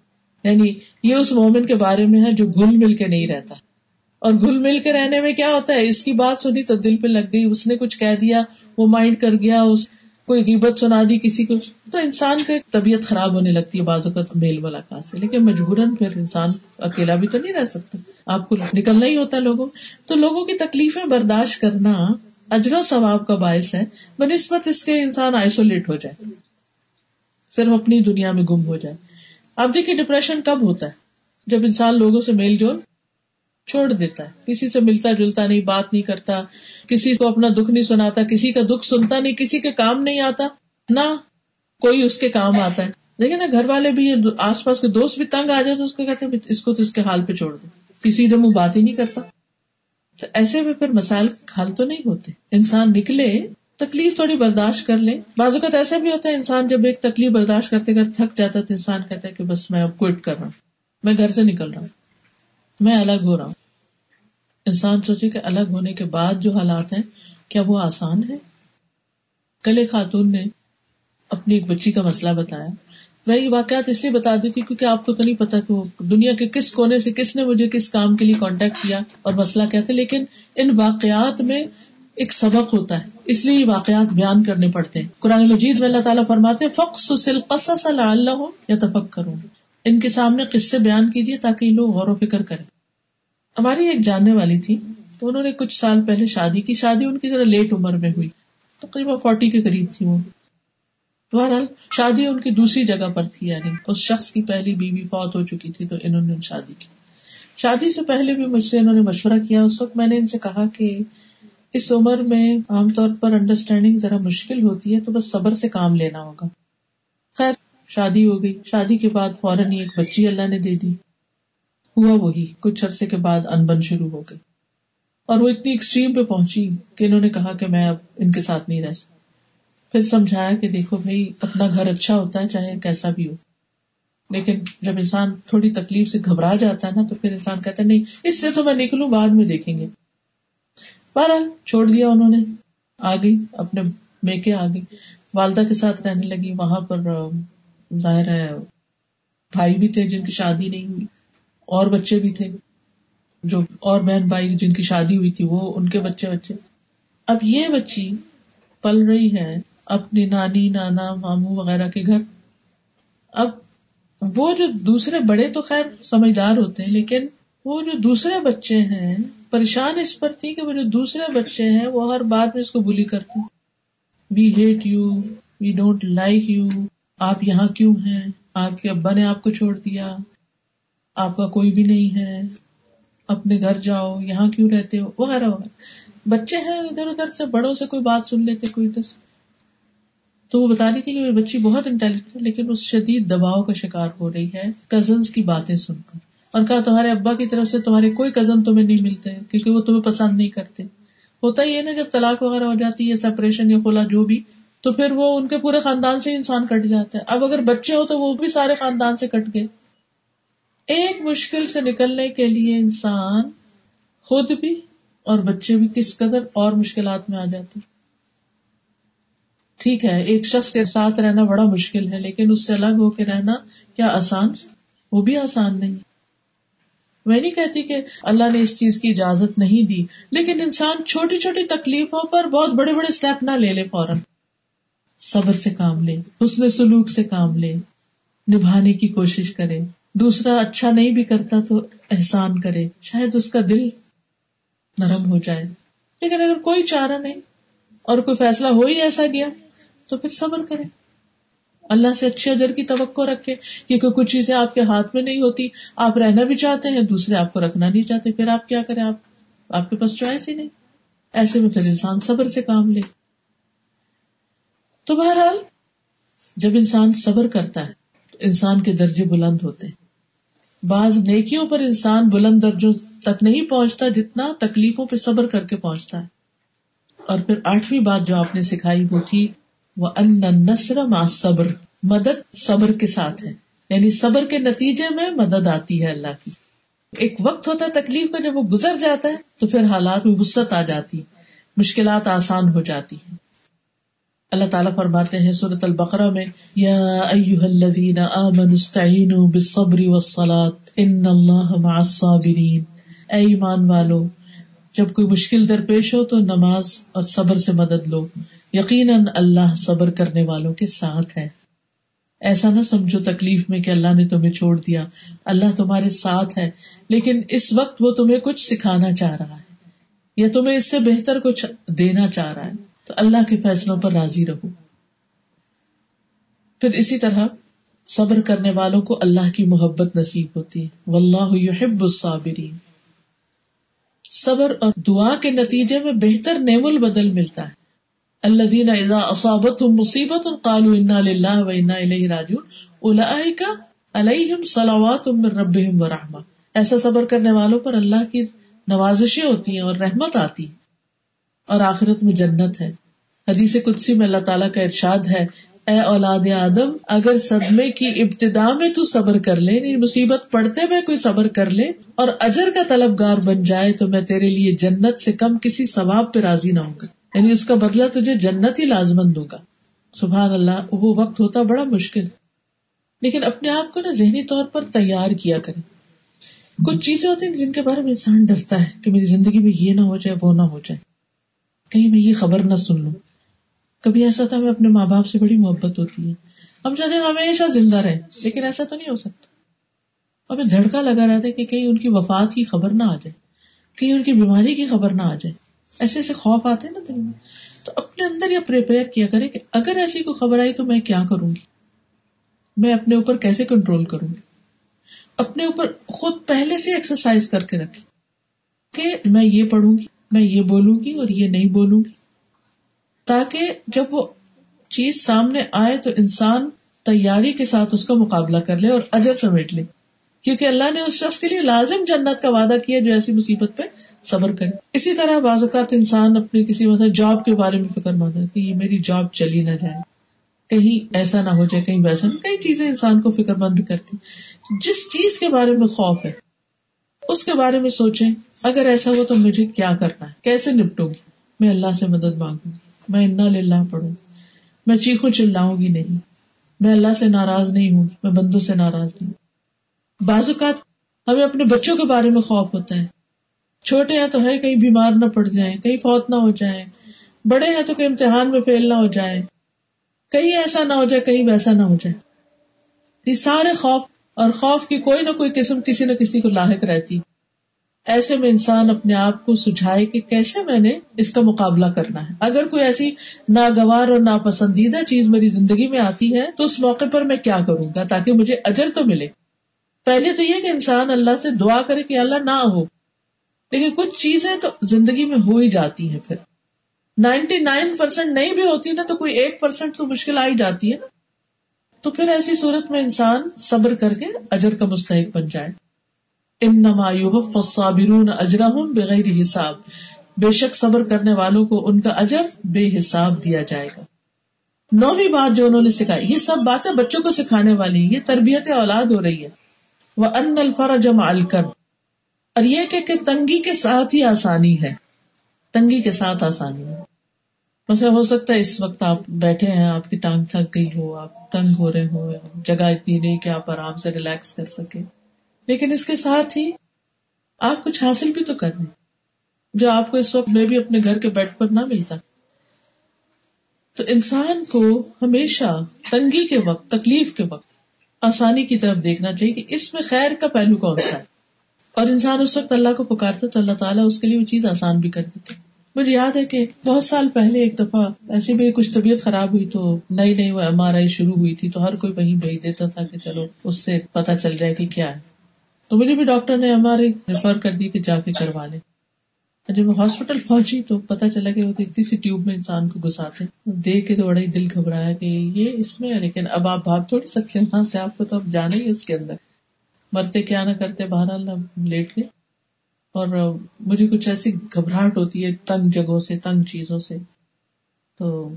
یعنی یہ اس مومن کے بارے میں ہے جو گل مل کے نہیں رہتا۔ اور گل مل کے رہنے میں کیا ہوتا ہے؟ اس کی بات سنی تو دل پہ لگ گئی، اس نے کچھ کہہ دیا، وہ مائنڈ کر گیا، اس کوئی غیبت سنا دی، کسی کو۔ تو انسان کی طبیعت خراب ہونے لگتی ہے بازو کا میل ملاقات سے۔ لیکن مجبوراً پھر انسان اکیلا بھی تو نہیں رہ سکتا۔ آپ کو نکلنا ہی ہوتا ہے لوگوں۔ تو لوگوں کی تکلیفیں برداشت کرنا اجر و ثواب کا باعث ہے۔ بہ نسبت اس کے انسان آئسولیٹ ہو جائے۔ صرف اپنی دنیا میں گم ہو جائے۔ اب دیکھیے ڈپریشن کب ہوتا ہے؟ جب انسان لوگوں سے میل جول چھوڑ دیتا ہے۔ کسی سے ملتا جلتا نہیں، بات نہیں کرتا، کسی کو اپنا دکھ نہیں سناتا، کسی کا دکھ سنتا نہیں، کسی کے کام نہیں آتا۔ نہ کوئی اس کے کام آتا ہے۔ دیکھیں نا، گھر والے بھی آس پاس کے دوست بھی تنگ آ جائے تو اس کو کہتے ہیں، اس کو تو اس کے حال پہ چھوڑ دو۔ کسی دم وہ بات ہی نہیں کرتا۔ تو ایسے میں پھر مسائل حل تو نہیں ہوتے۔ انسان نکلے، تکلیف تھوڑی برداشت کر لے۔ بازو کا ایسا بھی ہوتا ہے، انسان جب ایک تکلیف برداشت کرتے کر تھک جاتا ہے، تو انسان کہتا ہے کہ بس میں اب کوئٹ کر رہا ہوں، میں گھر سے نکل رہا ہوں۔ میں الگ ہو رہا ہوں۔ انسان سوچے کہ الگ ہونے کے بعد جو حالات ہیں، کیا وہ آسان ہے کل ایک خاتون نے اپنی ایک بچی کا مسئلہ بتایا۔ میں یہ واقعات اس لیے بتا دی تھی کیونکہ آپ کو تو نہیں پتا کہ دنیا کے کس کونے سے کس نے مجھے کس کام کے لیے کانٹیکٹ کیا اور مسئلہ کیا تھا، لیکن ان واقعات میں ایک سبق ہوتا ہے۔ اس لیے یہ واقعات بیان کرنے پڑتے ہیں۔ قرآن مجید میں اللہ تعالیٰ فرماتے فخص اللہ یا تفک کروں ان کے سامنے قصے بیان کیجیے تاکہ لوگ غور و فکر کریں۔ ہماری ایک جاننے والی تھی تو انہوں نے کچھ سال پہلے شادی کی، شادی ان کی ذرا لیٹ عمر میں ہوئی۔ تقریباً فورٹی کے قریب تھی وہ۔ بہرحال، شادی ان کی دوسری جگہ پر تھی یعنی اس شخص کی پہلی بیوی فوت ہو چکی تھی تو انہوں نے شادی کی۔ شادی سے پہلے بھی مجھ سے انہوں نے مشورہ کیا۔ اس وقت میں نے ان سے کہا کہ اس عمر میں عام طور پر انڈرسٹینڈنگ ذرا مشکل ہوتی ہے تو بس صبر سے کام لینا ہوگا۔ خیر، شادی ہو گئی۔ شادی کے بعد فوراً ہی ایک بچی اللہ نے دے دی۔ ہوا وہی، کچھ عرصے کے بعد انبن شروع ہو گئی۔ اور وہ اتنی ایکسٹریم پہ پہنچی کہ انہوں نے کہا کہ میں اب ان کے ساتھ نہیں رہ سکتا پھر سمجھایا کہ دیکھو بھائی، اپنا گھر اچھا ہوتا ہے، چاہے کیسا بھی ہو۔ لیکن جب انسان تھوڑی تکلیف سے گھبرا جاتا ہے نا، تو پھر انسان کہتا ہے، نہیں، اس سے تو میں نکلوں، بعد میں دیکھیں گے۔ بہرحال چھوڑ دیا انہوں نے۔ آ گئی، اپنے میکے آ گئی۔ والدہ کے ساتھ رہنے لگی۔ وہاں پر ظاہر ہے، بھائی بھی تھے جن کی شادی نہیں ہوئی۔ اور بچے بھی تھے جو اور بہن بھائی جن کی شادی ہوئی تھی وہ، ان کے بچے بچے۔ اب یہ بچی پل رہی ہے اپنی نانی، نانا مامو وغیرہ کے گھر۔ اب وہ جو دوسرے بڑے تو خیر سمجھدار ہوتے ہیں، لیکن وہ جو دوسرے بچے ہیں، پریشان اس پر تھی کہ وہ جو دوسرے بچے ہیں، وہ ہر بات میں اس کو بلی کرتے we hate you we don't like you آپ یہاں کیوں ہیں؟ آپ کے ابا نے آپ کو چھوڑ دیا۔ آپ کا کوئی بھی نہیں ہے، اپنے گھر جاؤ، یہاں کیوں رہتے ہو؟ وغیرہ وغیرہ۔ بچے ہیں، ادھر ادھر سے بڑوں سے کوئی بات سن لیتے، کوئی ادھر سے۔ تو وہ بتا رہی تھی کہ میری بچی بہت انٹیلیجنٹ لیکن اس شدید دباؤ کا شکار ہو رہی ہے کزنس کی باتیں سن کر۔ اور کہا، تمہارے ابا کی طرف سے تمہارے کوئی کزن تمہیں نہیں ملتے، کیونکہ وہ تمہیں پسند نہیں کرتے۔ ہوتا ہی ہے نا، جب طلاق وغیرہ ہو جاتی ہے سپریشن یا کھولا جو بھی، تو پھر وہ ان کے پورے خاندان سے انسان کٹ جاتا ہے۔ اب اگر بچے ہو تو وہ بھی سارے خاندان سے کٹ گئے۔ ایک مشکل سے نکلنے کے لیے انسان خود بھی اور بچے بھی کس قدر اور مشکلات میں آ جاتے ٹھیک ہے، ایک شخص کے ساتھ رہنا بڑا مشکل ہے، لیکن اس سے الگ ہو کے رہنا کیا آسان؟ وہ بھی آسان نہیں۔ میں نہیں کہتی کہ اللہ نے اس چیز کی اجازت نہیں دی، لیکن انسان چھوٹی چھوٹی تکلیفوں پر بہت بڑے بڑے اسٹیپ نہ لے لے فوراً۔ صبر سے کام لے، حسن سلوک سے کام لے، نبھانے کی کوشش کرے۔ دوسرا اچھا نہیں بھی کرتا تو احسان کرے، شاید اس کا دل نرم ہو جائے۔ لیکن اگر کوئی چارہ نہیں اور کوئی فیصلہ ہو ہی ایسا گیا تو پھر صبر کرے۔ اللہ سے اچھے اجر کی توقع رکھے۔ کیونکہ کچھ چیزیں آپ کے ہاتھ میں نہیں ہوتی، آپ رہنا بھی چاہتے ہیں، دوسرے آپ کو رکھنا نہیں چاہتے، پھر آپ کیا کریں؟ آپ آپ کے پاس چوائس ہی نہیں۔ ایسے میں پھر انسان صبر سے کام لے۔ تو بہرحال، جب انسان صبر کرتا ہے، تو انسان کے درجے بلند ہوتے ہیں۔ بعض نیکیوں پر انسان بلند درجوں تک نہیں پہنچتا جتنا تکلیفوں پہ صبر کر کے پہنچتا ہے۔ اور پھر آٹھویں بات جو آپ نے سکھائی وہ تھی وہ ان نسر ما صبر مدد صبر کے ساتھ ہے۔ یعنی صبر کے نتیجے میں مدد آتی ہے اللہ کی۔ ایک وقت ہوتا ہے تکلیف کا جب وہ گزر جاتا ہے تو پھر حالات میں وسط آ جاتی، مشکلات آسان ہو جاتی ہیں۔ اللہ تعالیٰ فرماتے ہیں سورت البقرہ میں، یا الذین آمنوا استعینوا بالصبر والصلاة ان اللہ مع الصابرین۔ اے ایمان والو، جب کوئی مشکل درپیش ہو تو نماز اور صبر سے مدد لو۔ یقیناً اللہ صبر کرنے والوں کے ساتھ ہے۔ ایسا نہ سمجھو تکلیف میں کہ اللہ نے تمہیں چھوڑ دیا۔ اللہ تمہارے ساتھ ہے، لیکن اس وقت وہ تمہیں کچھ سکھانا چاہ رہا ہے، یا تمہیں اس سے بہتر کچھ دینا چاہ رہا ہے۔ تو اللہ کے فیصلوں پر راضی رہو۔ پھر اسی طرح صبر کرنے والوں کو اللہ کی محبت نصیب ہوتی ہے۔ واللہ یحب الصابرین۔ صبر اور دعا کے نتیجے میں بہتر نیم البدل ملتا ہے۔ اللہ دین اذا اصابت مصیبت قالوا انا للہ و انا الیہ راجعون۔ اولئک علیہم صلوات من ربهم ورحمہ ایسا صبر کرنے والوں پر اللہ کی نوازشیں ہوتی ہیں اور رحمت آتی ہے اور آخرت میں جنت ہے۔ حدیث قدسی میں اللہ تعالیٰ کا ارشاد ہے، اے اولاد آدم، اگر صدمے کی ابتدا میں تو صبر کر لے یعنی مصیبت پڑتے میں کوئی صبر کر لے اور اجر کا طلبگار بن جائے تو میں تیرے لیے جنت سے کم کسی ثواب پہ راضی نہ ہوں گا۔ یعنی اس کا بدلہ تجھے جنت ہی لازمن دوں گا سبحان اللہ، وہ وقت ہوتا بڑا مشکل۔ لیکن اپنے آپ کو نا ذہنی طور پر تیار کیا کرے کچھ چیزیں ہوتی ہیں جن کے بارے میں انسان ڈرتا ہے کہ میری زندگی میں یہ نہ ہو جائے، وہ نہ ہو جائے۔ کہیں میں یہ خبر نہ سن لوں۔ کبھی ایسا تھا ہمیں اپنے ماں باپ سے بڑی محبت ہوتی ہے۔ ہم چاہتے ہیں ہمیشہ زندہ رہے، لیکن ایسا تو نہیں ہو سکتا۔ ہمیں دھڑکا لگا رہتا ہے کہ کہیں ان کی وفات کی خبر نہ آ جائے، کہیں ان کی بیماری کی خبر نہ آ جائے۔ ایسے ایسے خوف آتے ہیں نا دل میں۔ تو اپنے اندر یہ پریپیئر کیا کرے کہ اگر ایسی کوئی خبر آئی تو میں کیا کروں گی؟ میں اپنے اوپر کیسے کنٹرول کروں گی؟ اپنے اوپر خود پہلے سے ایکسرسائز کر کے رکھے کہ میں یہ پڑھوں گی۔ میں یہ بولوں گی اور یہ نہیں بولوں گی۔ تاکہ جب وہ چیز سامنے آئے تو انسان تیاری کے ساتھ اس کا مقابلہ کر لے اور اجر سمیٹ لے۔ کیونکہ اللہ نے اس شخص کے لیے لازم جنت کا وعدہ کیا جو ایسی مصیبت پہ صبر کرے۔ اسی طرح بعض اوقات انسان اپنی کسی مثلا جاب کے بارے میں فکر مند ہے کہ یہ میری جاب چلی نہ جائے۔ کہیں ایسا نہ ہو جائے، کہیں ویسا نہ کئی چیزیں انسان کو فکر مند کرتی۔ جس چیز کے بارے میں خوف ہے اس کے بارے میں سوچیں، اگر ایسا ہو تو مجھے کیا کرنا ہے؟ کیسے نپٹوں گی؟ میں اللہ سے مدد مانگوں گی۔ میں انا للہ پڑھوں میں چیخوں چلاؤں گی نہیں۔ میں اللہ سے ناراض نہیں ہوں میں بندوں سے ناراض نہیں بعض اوقات ہمیں اپنے بچوں کے بارے میں خوف ہوتا ہے۔ چھوٹے ہیں تو ہے، کہیں بیمار نہ پڑ جائیں، کہیں فوت نہ ہو جائیں۔ بڑے ہیں تو کہیں امتحان میں فیل نہ ہو جائے کہیں ایسا نہ ہو جائے، کہیں ویسا نہ ہو جائے۔ یہ سارے خوف اور خوف کی کوئی نہ کوئی قسم کسی نہ کسی کو لاحق رہتی۔ ایسے میں انسان اپنے آپ کو سجھائے کہ کیسے میں نے اس کا مقابلہ کرنا ہے۔ اگر کوئی ایسی ناگوار اور ناپسندیدہ چیز میری زندگی میں آتی ہے تو اس موقع پر میں کیا کروں گا تاکہ مجھے اجر تو ملے۔ پہلے تو یہ کہ انسان اللہ سے دعا کرے کہ اللہ نہ ہو۔ لیکن کچھ چیزیں تو زندگی میں ہو ہی جاتی ہیں پھر۔ نائنٹی نائن پرسینٹ نہیں بھی ہوتی نا تو کوئی ایک پرسینٹ تو مشکل آئی جاتی ہے نا۔ تو پھر ایسی صورت میں انسان صبر کر کے اجر کا مستحق بن جائے۔ بغیر حساب۔ بے شک صبر کرنے والوں کو ان کا اجر بے حساب دیا جائے گا۔ نویں بات جو انہوں نے سکھائی، یہ سب باتیں بچوں کو سکھانے والی یہ تربیت اولاد ہو رہی ہے وہ ان الفر جم الکر اور یہ کہ تنگی کے ساتھ ہی آسانی ہے۔ تنگی کے ساتھ آسانی ہے۔ مثلا ہو سکتا ہے اس وقت آپ بیٹھے ہیں، آپ کی ٹانگ تھک گئی ہو، آپ تنگ ہو رہے ہو جگہ اتنی نہیں کہ آپ آرام سے ریلیکس کر سکے لیکن اس کے ساتھ ہی آپ کچھ حاصل بھی تو کر رہے جو آپ کو اس وقت میں بھی اپنے گھر کے بیڈ پر نہ ملتا۔ تو انسان کو ہمیشہ تنگی کے وقت، تکلیف کے وقت آسانی کی طرف دیکھنا چاہیے کہ اس میں خیر کا پہلو کون سا ہے۔ اور انسان اس وقت اللہ کو پکارتا تو اللہ تعالیٰ اس کے لیے وہ چیز آسان بھی کر دیتے مجھے یاد ہے کہ بہت سال پہلے ایک دفعہ ایسی بھی کچھ طبیعت خراب ہوئی تو نئی نئی وہ ایم آر آئی شروع ہوئی تھی تو ہر کوئی وہیں بھیج دیتا تھا کہ چلو اس سے پتا چل جائے کہ کیا ہے۔ تو مجھے بھی ڈاکٹر نے ایم آر آئی ریفر کر دی کہ جا کے کروا لے۔ جب میں ہاسپٹل پہنچی تو پتا چلا کہ وہ اتنی سی ٹیوب میں انسان کو گھساتے دیکھ کے تو بڑا ہی دل گھبرایا کہ یہ اس میں لیکن اب آپ بھاگ تھوڑی سکتے وہاں سے آپ کو تو اب جانا ہی اس کے اندر۔ مرتے کیا نہ کرتے باہر اللہ لیٹ کے اور مجھے کچھ ایسی گھبراہٹ ہوتی ہے تنگ جگہوں سے، تنگ چیزوں سے۔ تو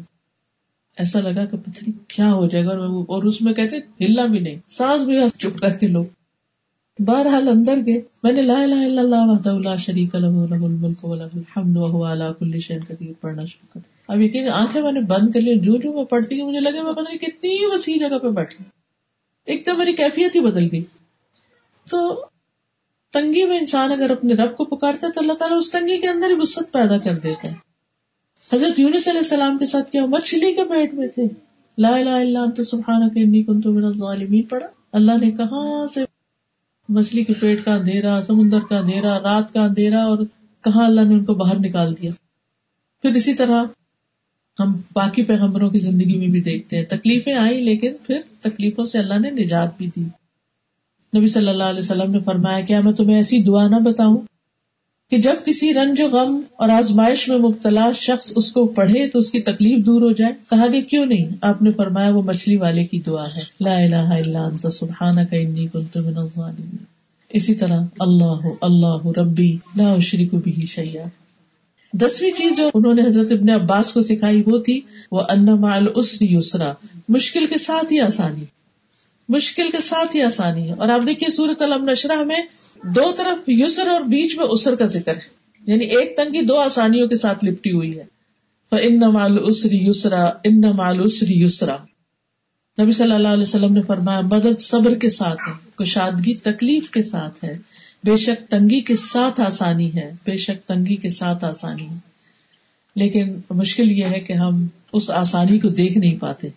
ایسا لگا کہ پتہ نہیں کیا ہو جائے گا اور اس میں کہتے ہلنا بھی نہیں، سانس بھی چپ کر کے لوگ۔ بہرحال اندر گئے۔ میں نے لا الہ الا اللہ وحدہ لا شریک له له الملک وله الحمد وهو على كل شيء قدیر۔ پڑھنا شروع کر اب یقین آنکھیں میں نے بند کر لی جو جو میں پڑھتی مجھے لگا میں پتہ نہیں کتنی وسیع جگہ پہ بیٹھی ایک تو میری کیفیت ہی بدل گئی۔ تو تنگی میں انسان اگر اپنے رب کو پکارتا ہے تو اللہ تعالیٰ اس تنگی کے اندر ہی وسط پیدا کر دیتا ہے۔ حضرت یونس علیہ السلام کے ساتھ کیا مچھلی کے پیٹ میں تھے۔ لا الہ الا انت سبحانک انی کنت من الظالمین پڑھا۔ اللہ نے کہاں سے مچھلی کے پیٹ کا اندھیرا، سمندر کا اندھیرا، رات کا اندھیرا اور کہاں اللہ نے ان کو باہر نکال دیا؟ پھر اسی طرح ہم باقی پیغمبروں کی زندگی میں بھی دیکھتے ہیں۔ تکلیفیں آئی لیکن پھر تکلیفوں سے اللہ نے نجات بھی دی۔ نبی صلی اللہ علیہ وسلم نے فرمایا کیا میں تمہیں ایسی دعا نہ بتاؤں کہ جب کسی رنج و غم اور آزمائش میں مبتلا شخص اس کو پڑھے تو اس کی تکلیف دور ہو جائے۔ کہا کہ کیوں نہیں؟ آپ نے فرمایا وہ مچھلی والے کی دعا ہے۔ لا الہ الا انت، سبحانک انی کنت من الظالمین۔ اسی طرح اللہ اللہ ربی لا اشرک به شیئا۔ دسویں چیز جو انہوں نے حضرت ابن عباس کو سکھائی وہ تھی وہ ان مع العسر یسرا۔ مشکل کے ساتھ ہی آسانی۔ مشکل کے ساتھ ہی آسانی ہے۔ اور آپ دیکھیے سورت علم نشرہ میں دو طرف یسر اور بیچ میں اسر کا ذکر ہے۔ یعنی ایک تنگی دو آسانیوں کے ساتھ لپٹی ہوئی ہے۔ ان مال اسری یسرا ان مال اسری یسرا نبی صلی اللہ علیہ وسلم نے فرمایا، مدد صبر کے ساتھ ہے، کشادگی تکلیف کے ساتھ ہے۔ بے شک تنگی کے ساتھ آسانی ہے، بے شک تنگی کے ساتھ آسانی ہے۔ لیکن مشکل یہ ہے کہ ہم اس آسانی کو دیکھ نہیں پاتے۔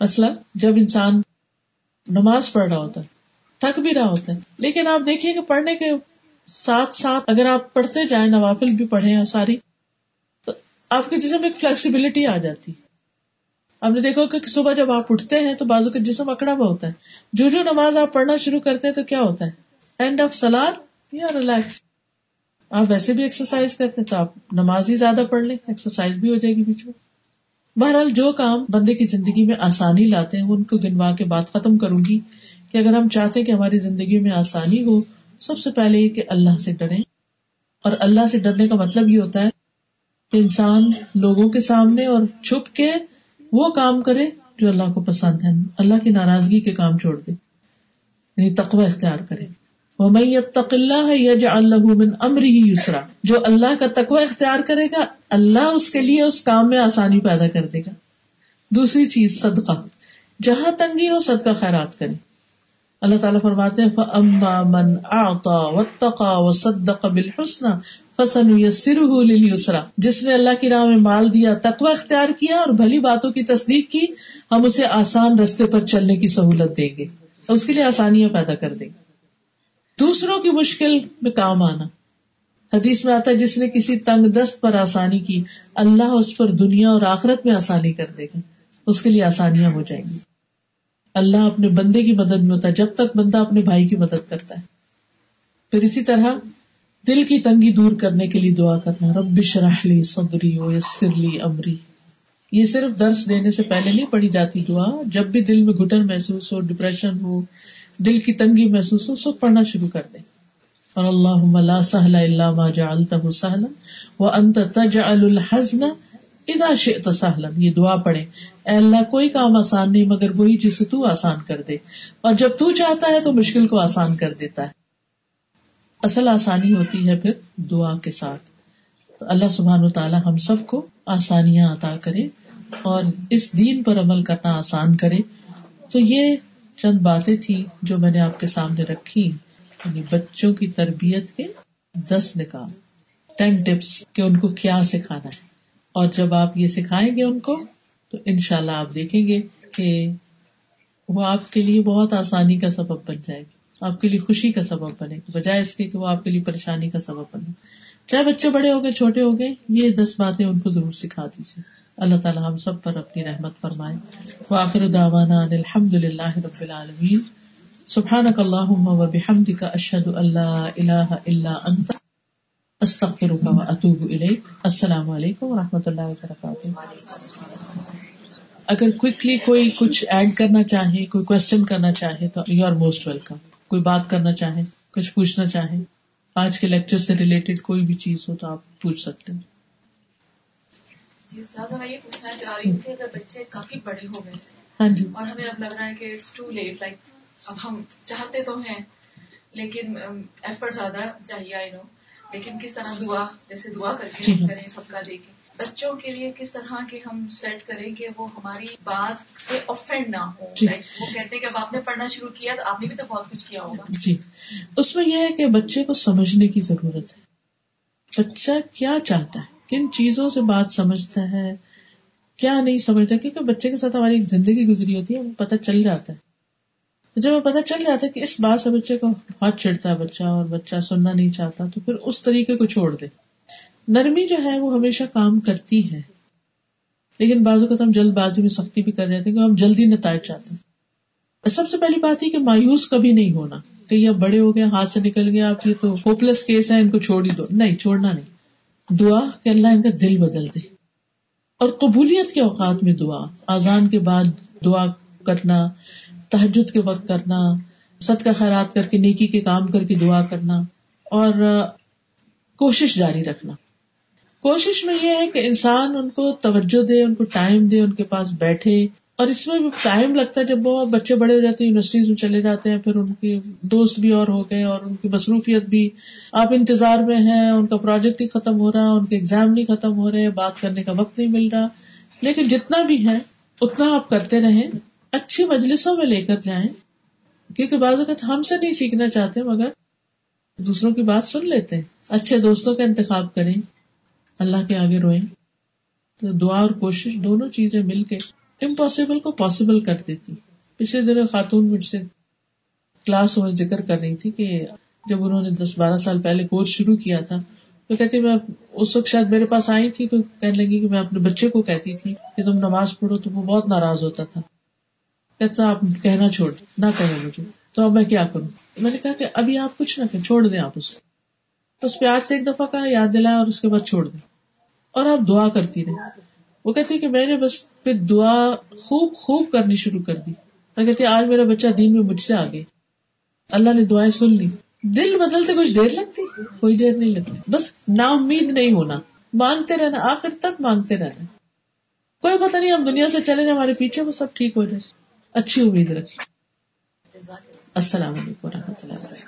مسئلہ جب انسان نماز پڑھ رہا ہوتا ہے، تھک بھی رہا ہوتا ہے۔ لیکن آپ دیکھیے کہ پڑھنے کے ساتھ ساتھ اگر آپ پڑھتے جائیں، نوافل بھی پڑھے اور ساری، تو آپ کے جسم ایک فلیکسیبلٹی آ جاتی۔ آپ نے دیکھو کہ صبح جب آپ اٹھتے ہیں تو بازو کا جسم اکڑا ہوا ہوتا ہے۔ جو جو نماز آپ پڑھنا شروع کرتے ہیں تو کیا ہوتا ہے؟ اینڈ آف سلاد یا ریلیکس آپ ویسے بھی ایکسرسائز کرتے ہیں تو آپ نماز ہی زیادہ پڑھ لیں ایکسرسائز بھی ہو جائے گی بیچ میں۔ بہرحال جو کام بندے کی زندگی میں آسانی لاتے ہیں ان کو گنوا کے بات ختم کروں گی کہ اگر ہم چاہتے ہیں کہ ہماری زندگی میں آسانی ہو، سب سے پہلے یہ کہ اللہ سے ڈرے اور اللہ سے ڈرنے کا مطلب یہ ہوتا ہے کہ انسان لوگوں کے سامنے اور چھپ کے وہ کام کرے جو اللہ کو پسند ہے اللہ کی ناراضگی کے کام چھوڑ دے یعنی تقوی اختیار کرے۔ یسرا جو اللہ کا تقوی اختیار کرے گا، اللہ اس کے لیے اس کام میں آسانی پیدا کر دے گا۔ دوسری چیز، صدقہ۔ جہاں تنگی ہو، صدقہ خیرات کرے اللہ تعالیٰ فرماتے جس نے اللہ کی راہ میں مال دیا، تقوی اختیار کیا اور بھلی باتوں کی تصدیق کی، ہم اسے آسان رستے پر چلنے کی سہولت دیں گے۔ اس کے لیے آسانیاں پیدا کر دیں گے۔ دوسروں کی مشکل میں کام آنا۔ حدیث میں آتا ہے، جس نے کسی تنگ دست پر آسانی کی، اللہ اس پر دنیا اور آخرت میں آسانی کر دے گا۔ اس کے لیے آسانیاں ہو جائیں گی۔ اللہ اپنے بندے کی مدد میں ہوتا ہے، جب تک بندہ اپنے بھائی کی مدد کرتا ہے۔ پھر اسی طرح دل کی تنگی دور کرنے کے لیے دعا کرنا۔ رب شرحلی صدری و یسرلی امری۔ یہ صرف درس دینے سے پہلے نہیں پڑھی جاتی دعا۔ جب بھی دل میں گٹن محسوس ہو ڈپریشن ہو دل کی تنگی محسوس ہو، سب پڑھنا شروع کر دیں۔ اور اللہ سہلا اللہ ما جعلته سہلا وہ انت تجعل الحزن اذا شئت سہلا۔ یہ دعا پڑھے اے اللہ، کوئی کام آسان نہیں، مگر وہی جسے تو آسان کر دے۔ اور جب تو چاہتا ہے تو مشکل کو آسان کر دیتا ہے۔ اصل آسانی ہوتی ہے پھر دعا کے ساتھ۔ تو اللہ سبحان و تعالی ہم سب کو آسانیاں عطا کرے اور اس دین پر عمل کرنا آسان کرے۔ تو یہ چند باتیں تھی جو میں نے آپ کے سامنے رکھی۔ یعنی بچوں کی تربیت کے دس نکال۔ ٹین ٹپس کہ ان کو کیا سکھانا ہے۔ اور جب آپ یہ سکھائیں گے ان کو تو ان شاء اللہ آپ دیکھیں گے کہ وہ آپ کے لیے بہت آسانی کا سبب بن جائے گی۔ آپ کے لیے خوشی کا سبب بنے گا بجائے اس کے کہ وہ آپ کے لیے پریشانی کا سبب بنے۔ چاہے بچے بڑے ہو گئے چھوٹے ہو گئے یہ دس باتیں ان کو ضرور سکھا دیجیے اللہ تعالیٰ ہم سب پر اپنی رحمت فرمائے۔ واخر دعوانا الحمد للہ رب العالمین۔ سبحانک اللہم و بحمدک اشہد اللہ الہ الا انت۔ استغفرک و اتوب الیک۔ السلام علیکم و رحمۃ اللہ وبرکاتہ۔ اگر کوکلی کوئی کچھ ایڈ کرنا چاہے، کوئی کوشچن کرنا چاہے تو یو آر موسٹ ویلکم کوئی بات کرنا چاہے، کچھ پوچھنا چاہے، آج کے لیکچر سے ریلیٹڈ کوئی بھی چیز ہو تو آپ پوچھ سکتے ہیں۔ جی میں یہ پوچھنا چاہ رہی ہوں کہ اگر بچے کافی بڑے ہو گئے ہاں جی۔ اور ہمیں اب لگ رہا ہے کہ اٹس ٹو لیٹ لائک اب ہم چاہتے تو ہیں لیکن ایفرٹ زیادہ چاہیے آئی نو لیکن کس طرح دعا جیسے دعا کر کے جی ہاں۔ کریں سب کا دیکھیں۔ بچوں کے لیے کس طرح کے ہم سیٹ کریں کہ وہ ہماری بات سے افینڈ نہ ہو جی۔ وہ کہتے ہیں کہ اب آپ نے پڑھنا شروع کیا تو آپ نے بھی تو بہت کچھ کیا ہوگا۔ جی۔ اس میں یہ ہے کہ بچے کو سمجھنے کی ضرورت ہے۔ بچہ کیا چاہتا ہے؟ کن چیزوں سے بات سمجھتا ہے؟ کیا نہیں سمجھتا؟ کیونکہ بچے کے ساتھ ہماری ایک زندگی گزری ہوتی ہے، ہمیں پتہ چل جاتا ہے۔ جب ہمیں پتہ چل جاتا ہے کہ اس بات سے بچے کو بہت چڑھتا ہے بچہ اور بچہ سننا نہیں چاہتا، تو پھر اس طریقے کو چھوڑ دے۔ نرمی جو ہے وہ ہمیشہ کام کرتی ہے۔ لیکن بعض اوقات ہم جلد بازی میں سختی بھی کر جاتے ہیں کہ ہم جلدی نتائج چاہتے ہیں۔ سب سے پہلی بات یہ کہ مایوس کبھی نہیں ہونا، کہ یہ بڑے ہو گئے، ہاتھ سے نکل گیا آپ یہ تو ہوپلس کیس ہے ان کو چھوڑ ہی دو۔ نہیں، چھوڑنا نہیں۔ دعا کہ اللہ ان کا دل بدل دے۔ اور قبولیت کے اوقات میں دعا آزان کے بعد دعا کرنا تحجد کے وقت کرنا سد کا خیرات کر کے، نیکی کے کام کر کے دعا کرنا، اور کوشش جاری رکھنا۔ کوشش میں یہ ہے کہ انسان ان کو توجہ دے، ان کو ٹائم دے، ان کے پاس بیٹھے۔ اور اس میں بھی ٹائم لگتا ہے جب وہ بچے بڑے ہو جاتے ہیں یونیورسٹیز میں چلے جاتے ہیں، پھر ان کے دوست بھی اور ہو گئے اور ان کی مصروفیت بھی۔ آپ انتظار میں ہیں، ان کا پروجیکٹ ہی ختم ہو رہا، ان کے ایگزام نہیں ختم ہو رہے، بات کرنے کا وقت نہیں مل رہا۔ لیکن جتنا بھی ہے اتنا آپ کرتے رہیں، اچھی مجلسوں میں لے کر جائیں۔ کیونکہ بعض اوقات ہم سے نہیں سیکھنا چاہتے، مگر دوسروں کی بات سن لیتے ہیں۔ اچھے دوستوں کا انتخاب کریں۔ اللہ کے آگے روئیں۔ تو دعا اور کوشش، دونوں چیزیں مل کے امپاسبل کو پاسبل کر دیتی۔ پچھلے دنوں خاتون مجھ سے کلاس میں ذکر کر رہی تھی کہ جب انہوں نے دس بارہ سال پہلے کورس شروع کیا تھا، تو کہتی میں اس وقت شاید میرے پاس آئی تھی تو کہنے لگی کہ میں اپنے بچے کو کہتی تھی کہ تم نماز پڑھو تو وہ بہت ناراض ہوتا تھا۔ کہتا آپ کہنا چھوڑ، نہ کہو مجھے تو اب میں کیا کروں؟ میں نے کہا کہ ابھی آپ کچھ نہ کہ چھوڑ دیں آپ اس کو تو اس پیار سے ایک دفعہ کہا، یاد دلایا اور اس کے بعد چھوڑ دیں۔ اور آپ دعا کرتی رہے وہ کہتی کہ میں نے بس پھر دعا خوب خوب کرنی شروع کر دی۔ میں کہتی آج میرا بچہ دین میں مجھ سے آگے۔ اللہ نے دعائیں سن لی۔ دل بدلتے کچھ دیر لگتی؟ کوئی دیر نہیں لگتی۔ بس نا امید نہیں ہونا۔ مانگتے رہنا، آخر تک مانگتے رہنا۔ کوئی پتہ نہیں، ہم دنیا سے چلے جائیں، ہمارے پیچھے وہ سب ٹھیک ہو جائے۔ اچھی امید رکھیں۔ السلام علیکم و رحمت اللہ